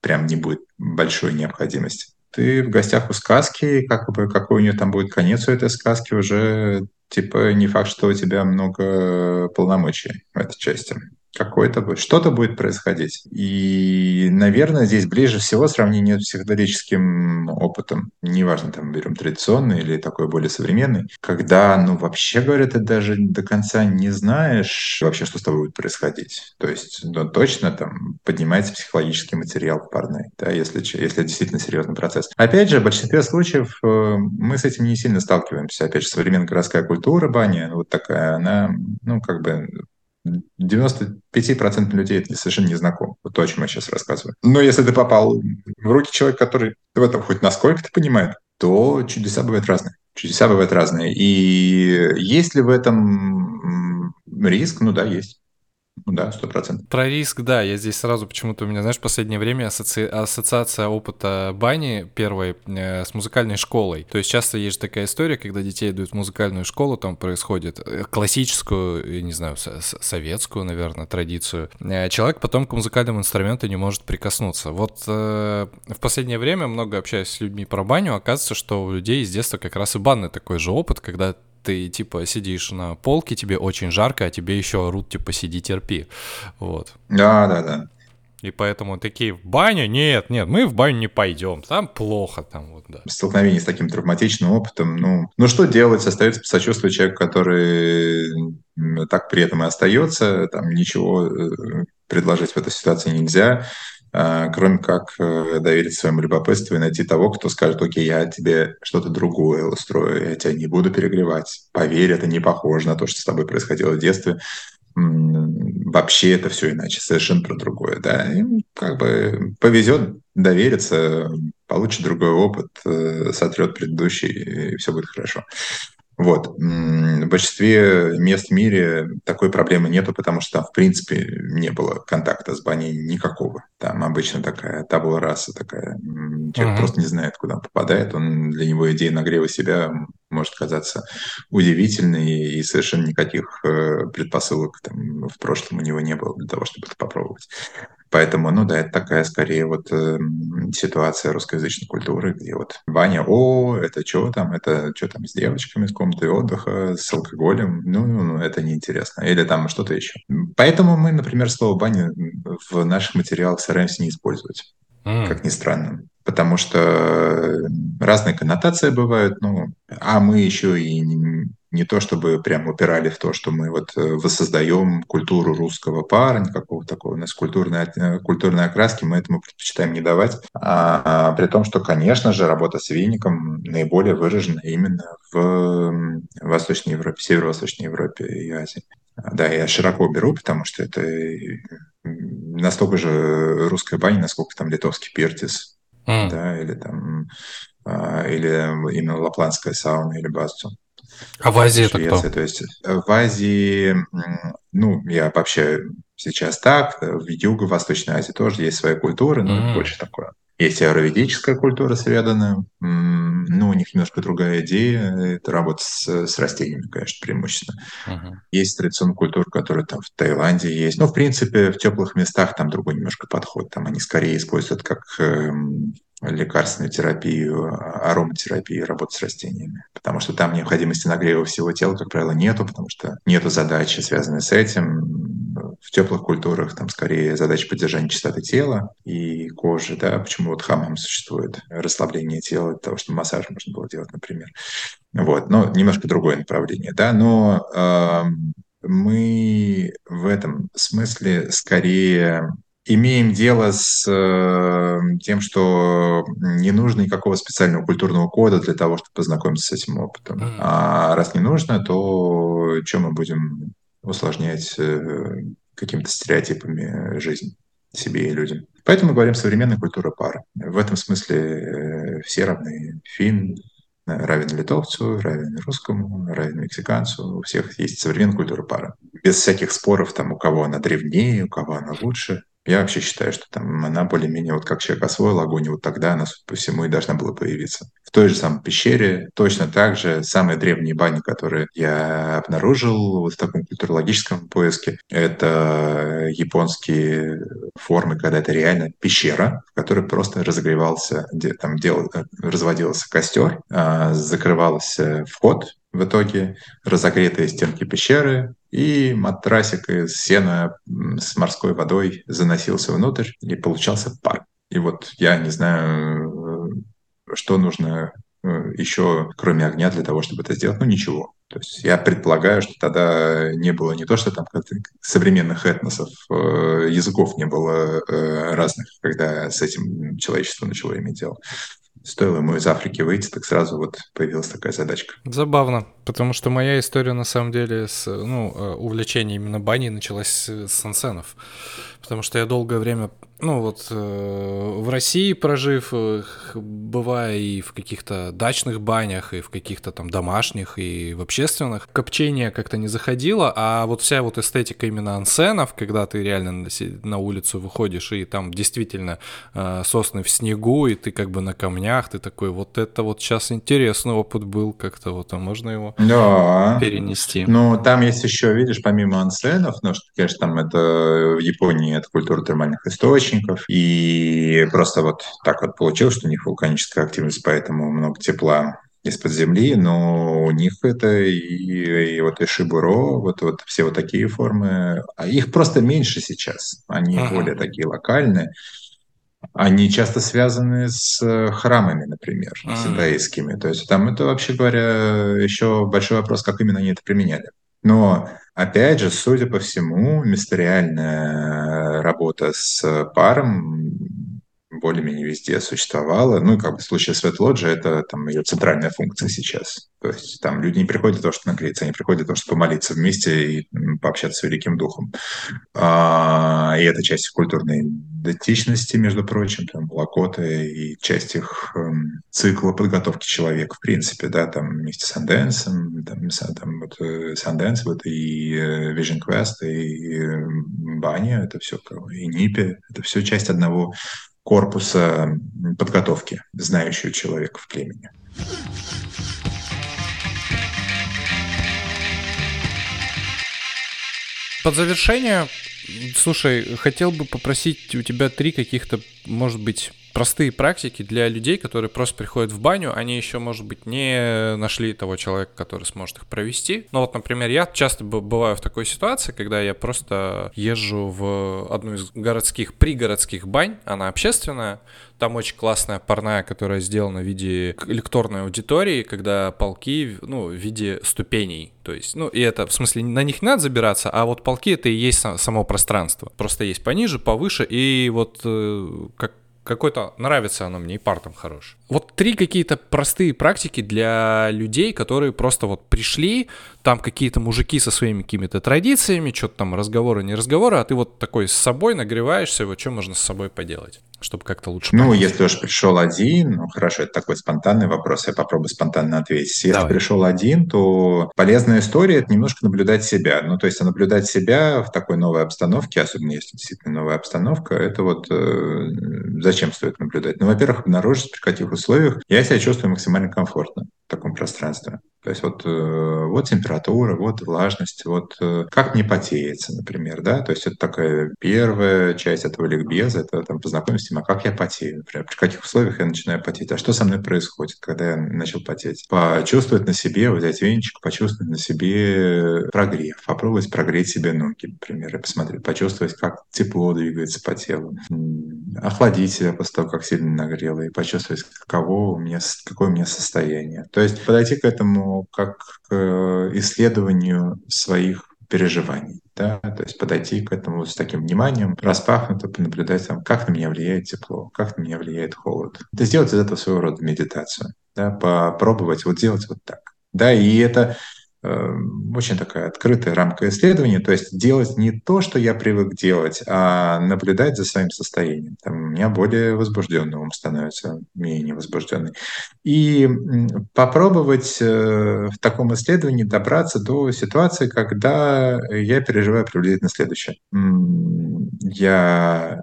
прям не будет большой необходимости. Ты в гостях у сказки, как бы какой у нее там будет конец у этой сказки, уже типа не факт, что у тебя много полномочий в этой части какой-то будет, что-то будет происходить. И, наверное, здесь ближе всего сравнение с психоделическим опытом. Неважно, там берем традиционный или такой более современный, когда, ну, вообще говоря, ты даже до конца не знаешь вообще, что с тобой будет происходить. То есть, ну, точно там поднимается психологический материал в парной, да, если, если действительно серьезный процесс. Опять же, в большинстве случаев э, мы с этим не сильно сталкиваемся. Опять же, современная городская культура, баня, вот такая, она, ну, как бы 95% людей это совершенно не знаком. Вот то, о чем я сейчас рассказываю. Но если ты попал в руки человека, который в этом хоть насколько-то понимает, то чудеса бывают разные. Чудеса бывают разные. И есть ли в этом риск? Ну да, есть. Ну да, сто процентов. Про риск, да, я здесь сразу почему-то у меня, знаешь, в последнее время асоци... ассоциация опыта бани первой э, с музыкальной школой. То есть часто есть такая история, когда детей идут в музыкальную школу, там происходит э, классическую, я не знаю, советскую, наверное, традицию. Э, человек потом к музыкальному инструменту не может прикоснуться. Вот э, в последнее время много общаюсь с людьми про баню, оказывается, что у людей с детства как раз и банный такой же опыт, когда ты, типа, сидишь на полке, тебе очень жарко, а тебе еще орут, типа, сиди, терпи. Вот. Да, да, да. И поэтому такие в баню? Нет, нет, мы в баню не пойдем, там плохо, там вот, да. Столкновение с таким травматичным опытом, ну, ну что делать? Остается посочувствовать человеку, который так при этом и остается, там ничего э, предложить в этой ситуации нельзя. А, кроме как э, доверить своему любопытству и найти того, кто скажет, окей, я тебе что-то другое устрою, я тебя не буду перегревать. Поверь, это не похоже на то, что с тобой происходило в детстве. Вообще это все иначе, совершенно про другое, да. И как бы повезет, довериться, получит другой опыт, э, сотрет предыдущий, и все будет хорошо. Вот. В большинстве мест в мире такой проблемы нету, потому что там, в принципе, не было контакта с баней никакого. Там обычно такая табула раса такая. Человек uh-huh. просто не знает, куда он попадает. Он, для него идея нагрева себя может казаться удивительной, и совершенно никаких э, предпосылок там, в прошлом у него не было для того, чтобы это попробовать. Поэтому, ну да, это такая скорее вот э, ситуация русскоязычной культуры, где вот Ваня, о, это что там, это что там с девочками, с комнатой отдыха, с алкоголем, ну, ну, ну это неинтересно. Или там что-то еще. Поэтому мы, например, слово «баня» в наших материалах стараемся не использовать, mm. как ни странно потому что разные коннотации бывают, ну, а мы еще и не то чтобы прям упирали в то, что мы вот э, воссоздаем культуру русского пара, никакого такого у нас культурной, э, культурной окраски, мы этому предпочитаем не давать. А, а, при том, что, конечно же, работа с веником наиболее выражена именно в Восточной Европе, Северо-Восточной Европе и Азии. Да, я широко беру, потому что это настолько же русская баня, насколько там литовский пертис, mm. да, или там а, или именно лапландская сауна или басцу. А в Азии это кто? То есть э, в Азии, ну, я обобщаю сейчас так, в Юго-Восточной Азии тоже есть своя культура, но mm. больше такое. Есть аэроведическая культура связанная, ну, у них немножко другая идея, это работа с, с растениями, конечно, преимущественно. Uh-huh. Есть традиционная культура, которая там в Таиланде есть, но, в принципе, в теплых местах там другой немножко подход, там они скорее используют как эм, лекарственную терапию, ароматерапию, работу с растениями. Потому что там необходимости нагрева всего тела, как правило, нету, потому что нету задачи, связанной с этим. В теплых культурах там скорее задача поддержания чистоты тела и кожи, да, почему вот хамам существует, расслабление тела, того, чтобы массаж можно было делать, например. Вот, но немножко другое направление, да, но э, мы в этом смысле скорее имеем дело с э, тем, что не нужно никакого специального культурного кода для того, чтобы познакомиться с этим опытом. А раз не нужно, то чем мы будем усложнять э, какими-то стереотипами жизнь себе и людям? Поэтому мы говорим современная культура пары. В этом смысле э, все равны. Фин, равен литовцу, равен русскому, равен мексиканцу. У всех есть современная культура пара. Без всяких споров, там, у кого она древнее, у кого она лучше. Я вообще считаю, что там она более-менее, вот как человек освоил огонь, вот тогда она, по всему, и должна была появиться. В той же самой пещере точно так же самые древние бани, которые я обнаружил вот в таком культурологическом поиске, это японские формы, когда это реально пещера, в которой просто разогревался, где там дел, разводился костер, а, закрывался вход, в итоге разогретые стенки пещеры, и матрасик из сена с морской водой заносился внутрь, и получался пар. И вот я не знаю, э, что нужно э, еще, кроме огня, для того, чтобы это сделать. Ну, ничего. То есть я предполагаю, что тогда не было не то, что там современных этносов, э, языков не было разных, когда с этим человечество начало иметь дело. Стоило ему из Африки выйти, так сразу вот появилась такая задачка. Забавно, потому что моя история на самом деле с ну, увлечение именно баней началась с сансенов. Потому что я долгое время ну вот э, в России прожив, э, бывая и в каких-то дачных банях, и в каких-то там домашних, и в общественных, копчение как-то не заходило, а вот вся вот эстетика именно ансенов, когда ты реально на, на улицу выходишь, и там действительно э, сосны в снегу, и ты как бы на камнях, ты такой, вот это вот сейчас интересный опыт был как-то, вот, а можно его да. перенести? Ну, там есть еще, видишь, помимо ансенов, ну, что, конечно, там это в Японии это культура термальных источников, источников. И просто вот так вот получилось, что у них вулканическая активность, поэтому много тепла из-под земли, но у них это и, и вот и шибуро, вот, вот все вот такие формы, а их просто меньше сейчас, они ага. более такие локальные. Они часто связаны с храмами, например, а с иудаистскими. То есть там это, вообще говоря, еще большой вопрос, как именно они это применяли. Но Опять же, судя по всему, мистериальная работа с паром более-менее везде существовала. Ну, и как бы в случае с Ветлоджи это там ее центральная функция сейчас. То есть там люди не приходят для того, чтобы нагреться, они приходят для того, чтобы помолиться вместе и пообщаться с Великим Духом. А, и это часть культурной идентичности, между прочим, там, Лакоты и часть их э, цикла подготовки человека, в принципе, да, там вместе с Санденсом, там, там вот Санденс, вот и э, Vision Quest, и э, Баня, это все, и Нипи, это все часть одного корпуса подготовки знающего человека в племени. Под завершение, слушай, хотел бы попросить у тебя три каких-то, может быть, простые практики для людей, которые просто приходят в баню, они еще, может быть, не нашли того человека, который сможет их провести. Но вот, например, я часто бываю в такой ситуации, когда я просто езжу в одну из городских, пригородских бань, она общественная, там очень классная парная, которая сделана в виде лекторной аудитории, когда полки, ну, в виде ступеней. То есть, ну, и это, в смысле, на них не надо забираться, а вот полки это и есть само пространство. Просто есть пониже, повыше, и вот э, как какой-то нравится оно мне, и пар там хорош. Вот три какие-то простые практики для людей, которые просто вот пришли, там какие-то мужики со своими какими-то традициями, что-то там разговоры, не разговоры, а ты вот такой с собой нагреваешься, вот что можно с собой поделать, чтобы как-то лучше Ну, понять. если уж пришел один, ну хорошо, это такой спонтанный вопрос, я попробую спонтанно ответить. Если Давай. пришел один, то полезная история – это немножко наблюдать себя. Ну, то есть наблюдать себя в такой новой обстановке, особенно если действительно новая обстановка, это вот э, зачем стоит наблюдать? Ну, во-первых, обнаружить, при каких условиях я себя чувствую максимально комфортно в таком пространстве. То есть вот, э, вот температура, вот влажность, вот э, как не потеется, например, да, то есть это такая первая часть этого ликбеза, это там познакомиться тем, а как я потею, например, при каких условиях я начинаю потеть, а что со мной происходит, когда я начал потеть. Почувствовать на себе, взять венчик, почувствовать на себе прогрев, попробовать прогреть себе ноги, например, и посмотреть, почувствовать, как тепло двигается по телу, охладить себя после того, как сильно нагрело, и почувствовать, каково у меня, какое у меня состояние. То есть подойти к этому как к э, исследованию своих переживаний. Да? То есть подойти к этому с таким вниманием, распахнуто, понаблюдать, там, как на меня влияет тепло, как на меня влияет холод. Это сделать из этого своего рода медитацию. Да? Попробовать вот делать вот так. Да, и это очень такая открытая рамка исследования, то есть делать не то, что я привык делать, а наблюдать за своим состоянием. Там у меня более возбужденный ум становится, менее возбужденный. И попробовать э, в таком исследовании добраться до ситуации, когда я переживаю приблизительно следующее. Я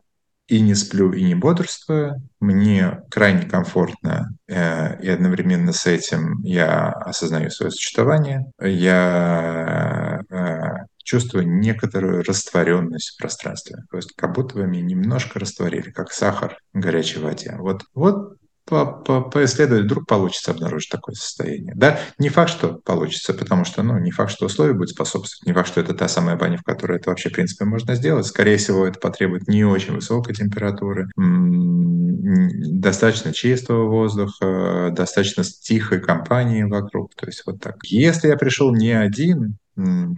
и не сплю, и не бодрствую. Мне крайне комфортно, э, и одновременно с этим я осознаю свое существование. Я э, чувствую некоторую растворенность в пространстве. То есть как будто вы меня немножко растворили, как сахар в горячей воде. Вот, вот по по поисследовать, вдруг получится обнаружить такое состояние. Да, не факт, что получится, потому что, ну, не факт, что условия будут способствовать, не факт, что это та самая баня, в которой это вообще, в принципе, можно сделать. Скорее всего, это потребует не очень высокой температуры, достаточно чистого воздуха, достаточно тихой компании вокруг. То есть вот так. Если я пришел не один,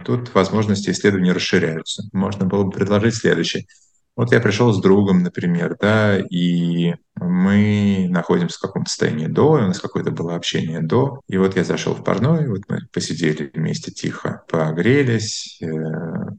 тут возможности исследования расширяются. Можно было бы предложить следующее. Вот я пришел с другом, например, да, и мы находимся в каком-то состоянии до, у нас какое-то было общение до, и вот я зашел в парной, вот мы посидели вместе тихо, погрелись, э,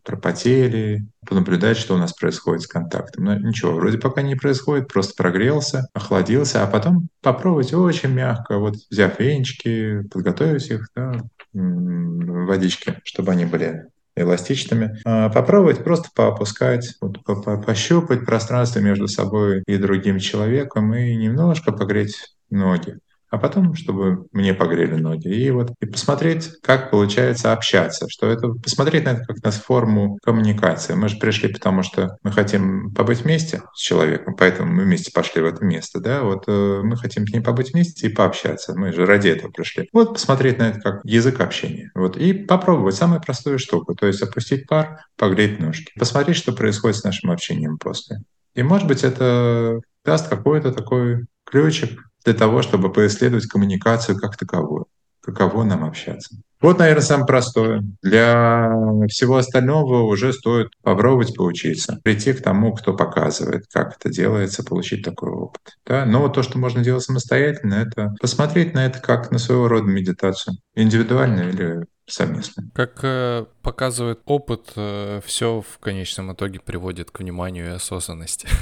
пропотели, понаблюдать, что у нас происходит с контактом. Но ничего, вроде пока не происходит, просто прогрелся, охладился, а потом попробовать очень мягко, вот взяв венчики, подготовить их, да, водички, чтобы они были эластичными. А, попробовать просто поопускать, вот, по -по пощупать пространство между собой и другим человеком и немножко погреть ноги а потом, чтобы мне погрели ноги. И вот и посмотреть, как получается общаться, что это посмотреть на это как на форму коммуникации. Мы же пришли, потому что мы хотим побыть вместе с человеком, поэтому мы вместе пошли в это место, да, вот э, мы хотим с ним побыть вместе и пообщаться. Мы же ради этого пришли. Вот посмотреть на это как язык общения. Вот и попробовать самую простую штуку, то есть опустить пар, погреть ножки, посмотреть, что происходит с нашим общением после. И, может быть, это даст какой-то такой ключик для того, чтобы поисследовать коммуникацию как таковую, каково нам общаться. Вот, наверное, самое простое. Для всего остального уже стоит попробовать поучиться, прийти к тому, кто показывает, как это делается, получить такой опыт. Да? Но то, что можно делать самостоятельно, это посмотреть на это как на своего рода медитацию, индивидуально или совместно. Как э, показывает опыт, э, все в конечном итоге приводит к вниманию и осознанности.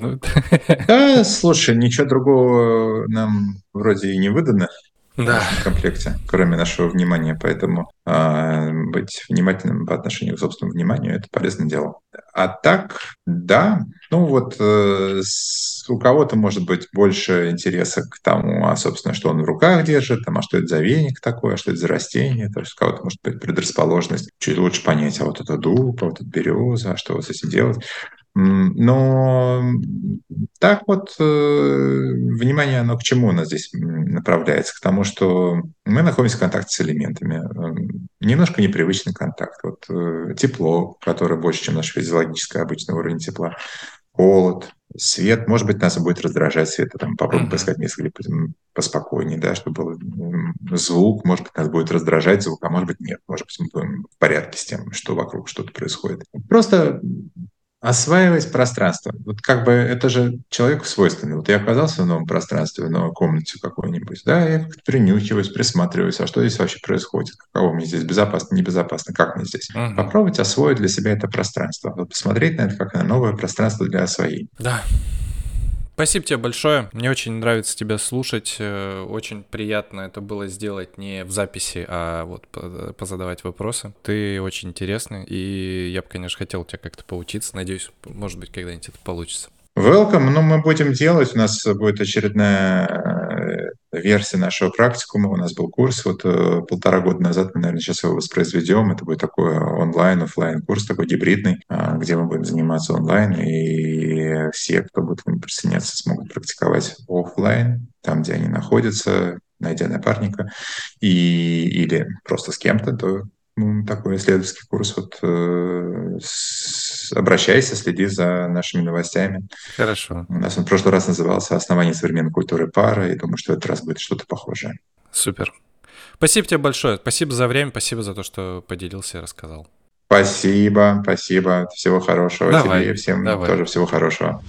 Ну, да, слушай, ничего другого нам вроде и не выдано да. в комплекте, кроме нашего внимания. Поэтому э, быть внимательным по отношению к собственному вниманию – это полезное дело. А так, да, ну вот э, с, у кого-то может быть больше интереса к тому, а, собственно, что он в руках держит, там, а что это за веник такой, а что это за растение. То есть у кого-то может быть предрасположенность чуть лучше понять, а вот это дуб, а вот это береза, а что вот с этим делать. Но так вот, э, внимание, оно к чему у нас здесь направляется? К тому, что мы находимся в контакте с элементами. Эм, немножко непривычный контакт. Вот э, тепло, которое больше, чем наше физиологическое обычный уровень тепла. Холод, свет, может быть, нас будет раздражать свет, а там попробуем поискать где поспокойнее, да, чтобы был звук, может быть, нас будет раздражать звук, а может быть, нет, может быть, мы будем в порядке с тем, что вокруг что-то происходит. Просто осваивать пространство. Вот как бы это же человеку свойственно. Вот я оказался в новом пространстве, в новой комнате какой-нибудь, да, я как-то принюхиваюсь, присматриваюсь, а что здесь вообще происходит, каково мне здесь, безопасно, небезопасно, как мне здесь. Угу. Попробовать освоить для себя это пространство, вот посмотреть на это как на новое пространство для освоения. Да, Спасибо тебе большое. Мне очень нравится тебя слушать. Э, очень приятно это было сделать не в записи, а вот позадавать вопросы. Ты очень интересный, и я бы, конечно, хотел тебя как-то поучиться. Надеюсь, может быть, когда-нибудь это получится. Welcome. Ну, мы будем делать. У нас будет очередная версия нашего практикума. У нас был курс вот э, полтора года назад. Мы, наверное, сейчас его воспроизведем. Это будет такой онлайн, офлайн курс, такой гибридный, а, где мы будем заниматься онлайн. И все, кто будет к нему присоединяться, смогут практиковать офлайн, там, где они находятся, найдя напарника, и, или просто с кем-то, то ну, такой исследовательский курс. Вот э, с, обращайся, следи за нашими новостями. Хорошо. У нас он в прошлый раз назывался «Основание современной культуры пара», и думаю, что этот раз будет что-то похожее. Супер. Спасибо тебе большое. Спасибо за время, спасибо за то, что поделился и рассказал. Спасибо, спасибо. Всего хорошего давай, тебе и всем давай. тоже всего хорошего.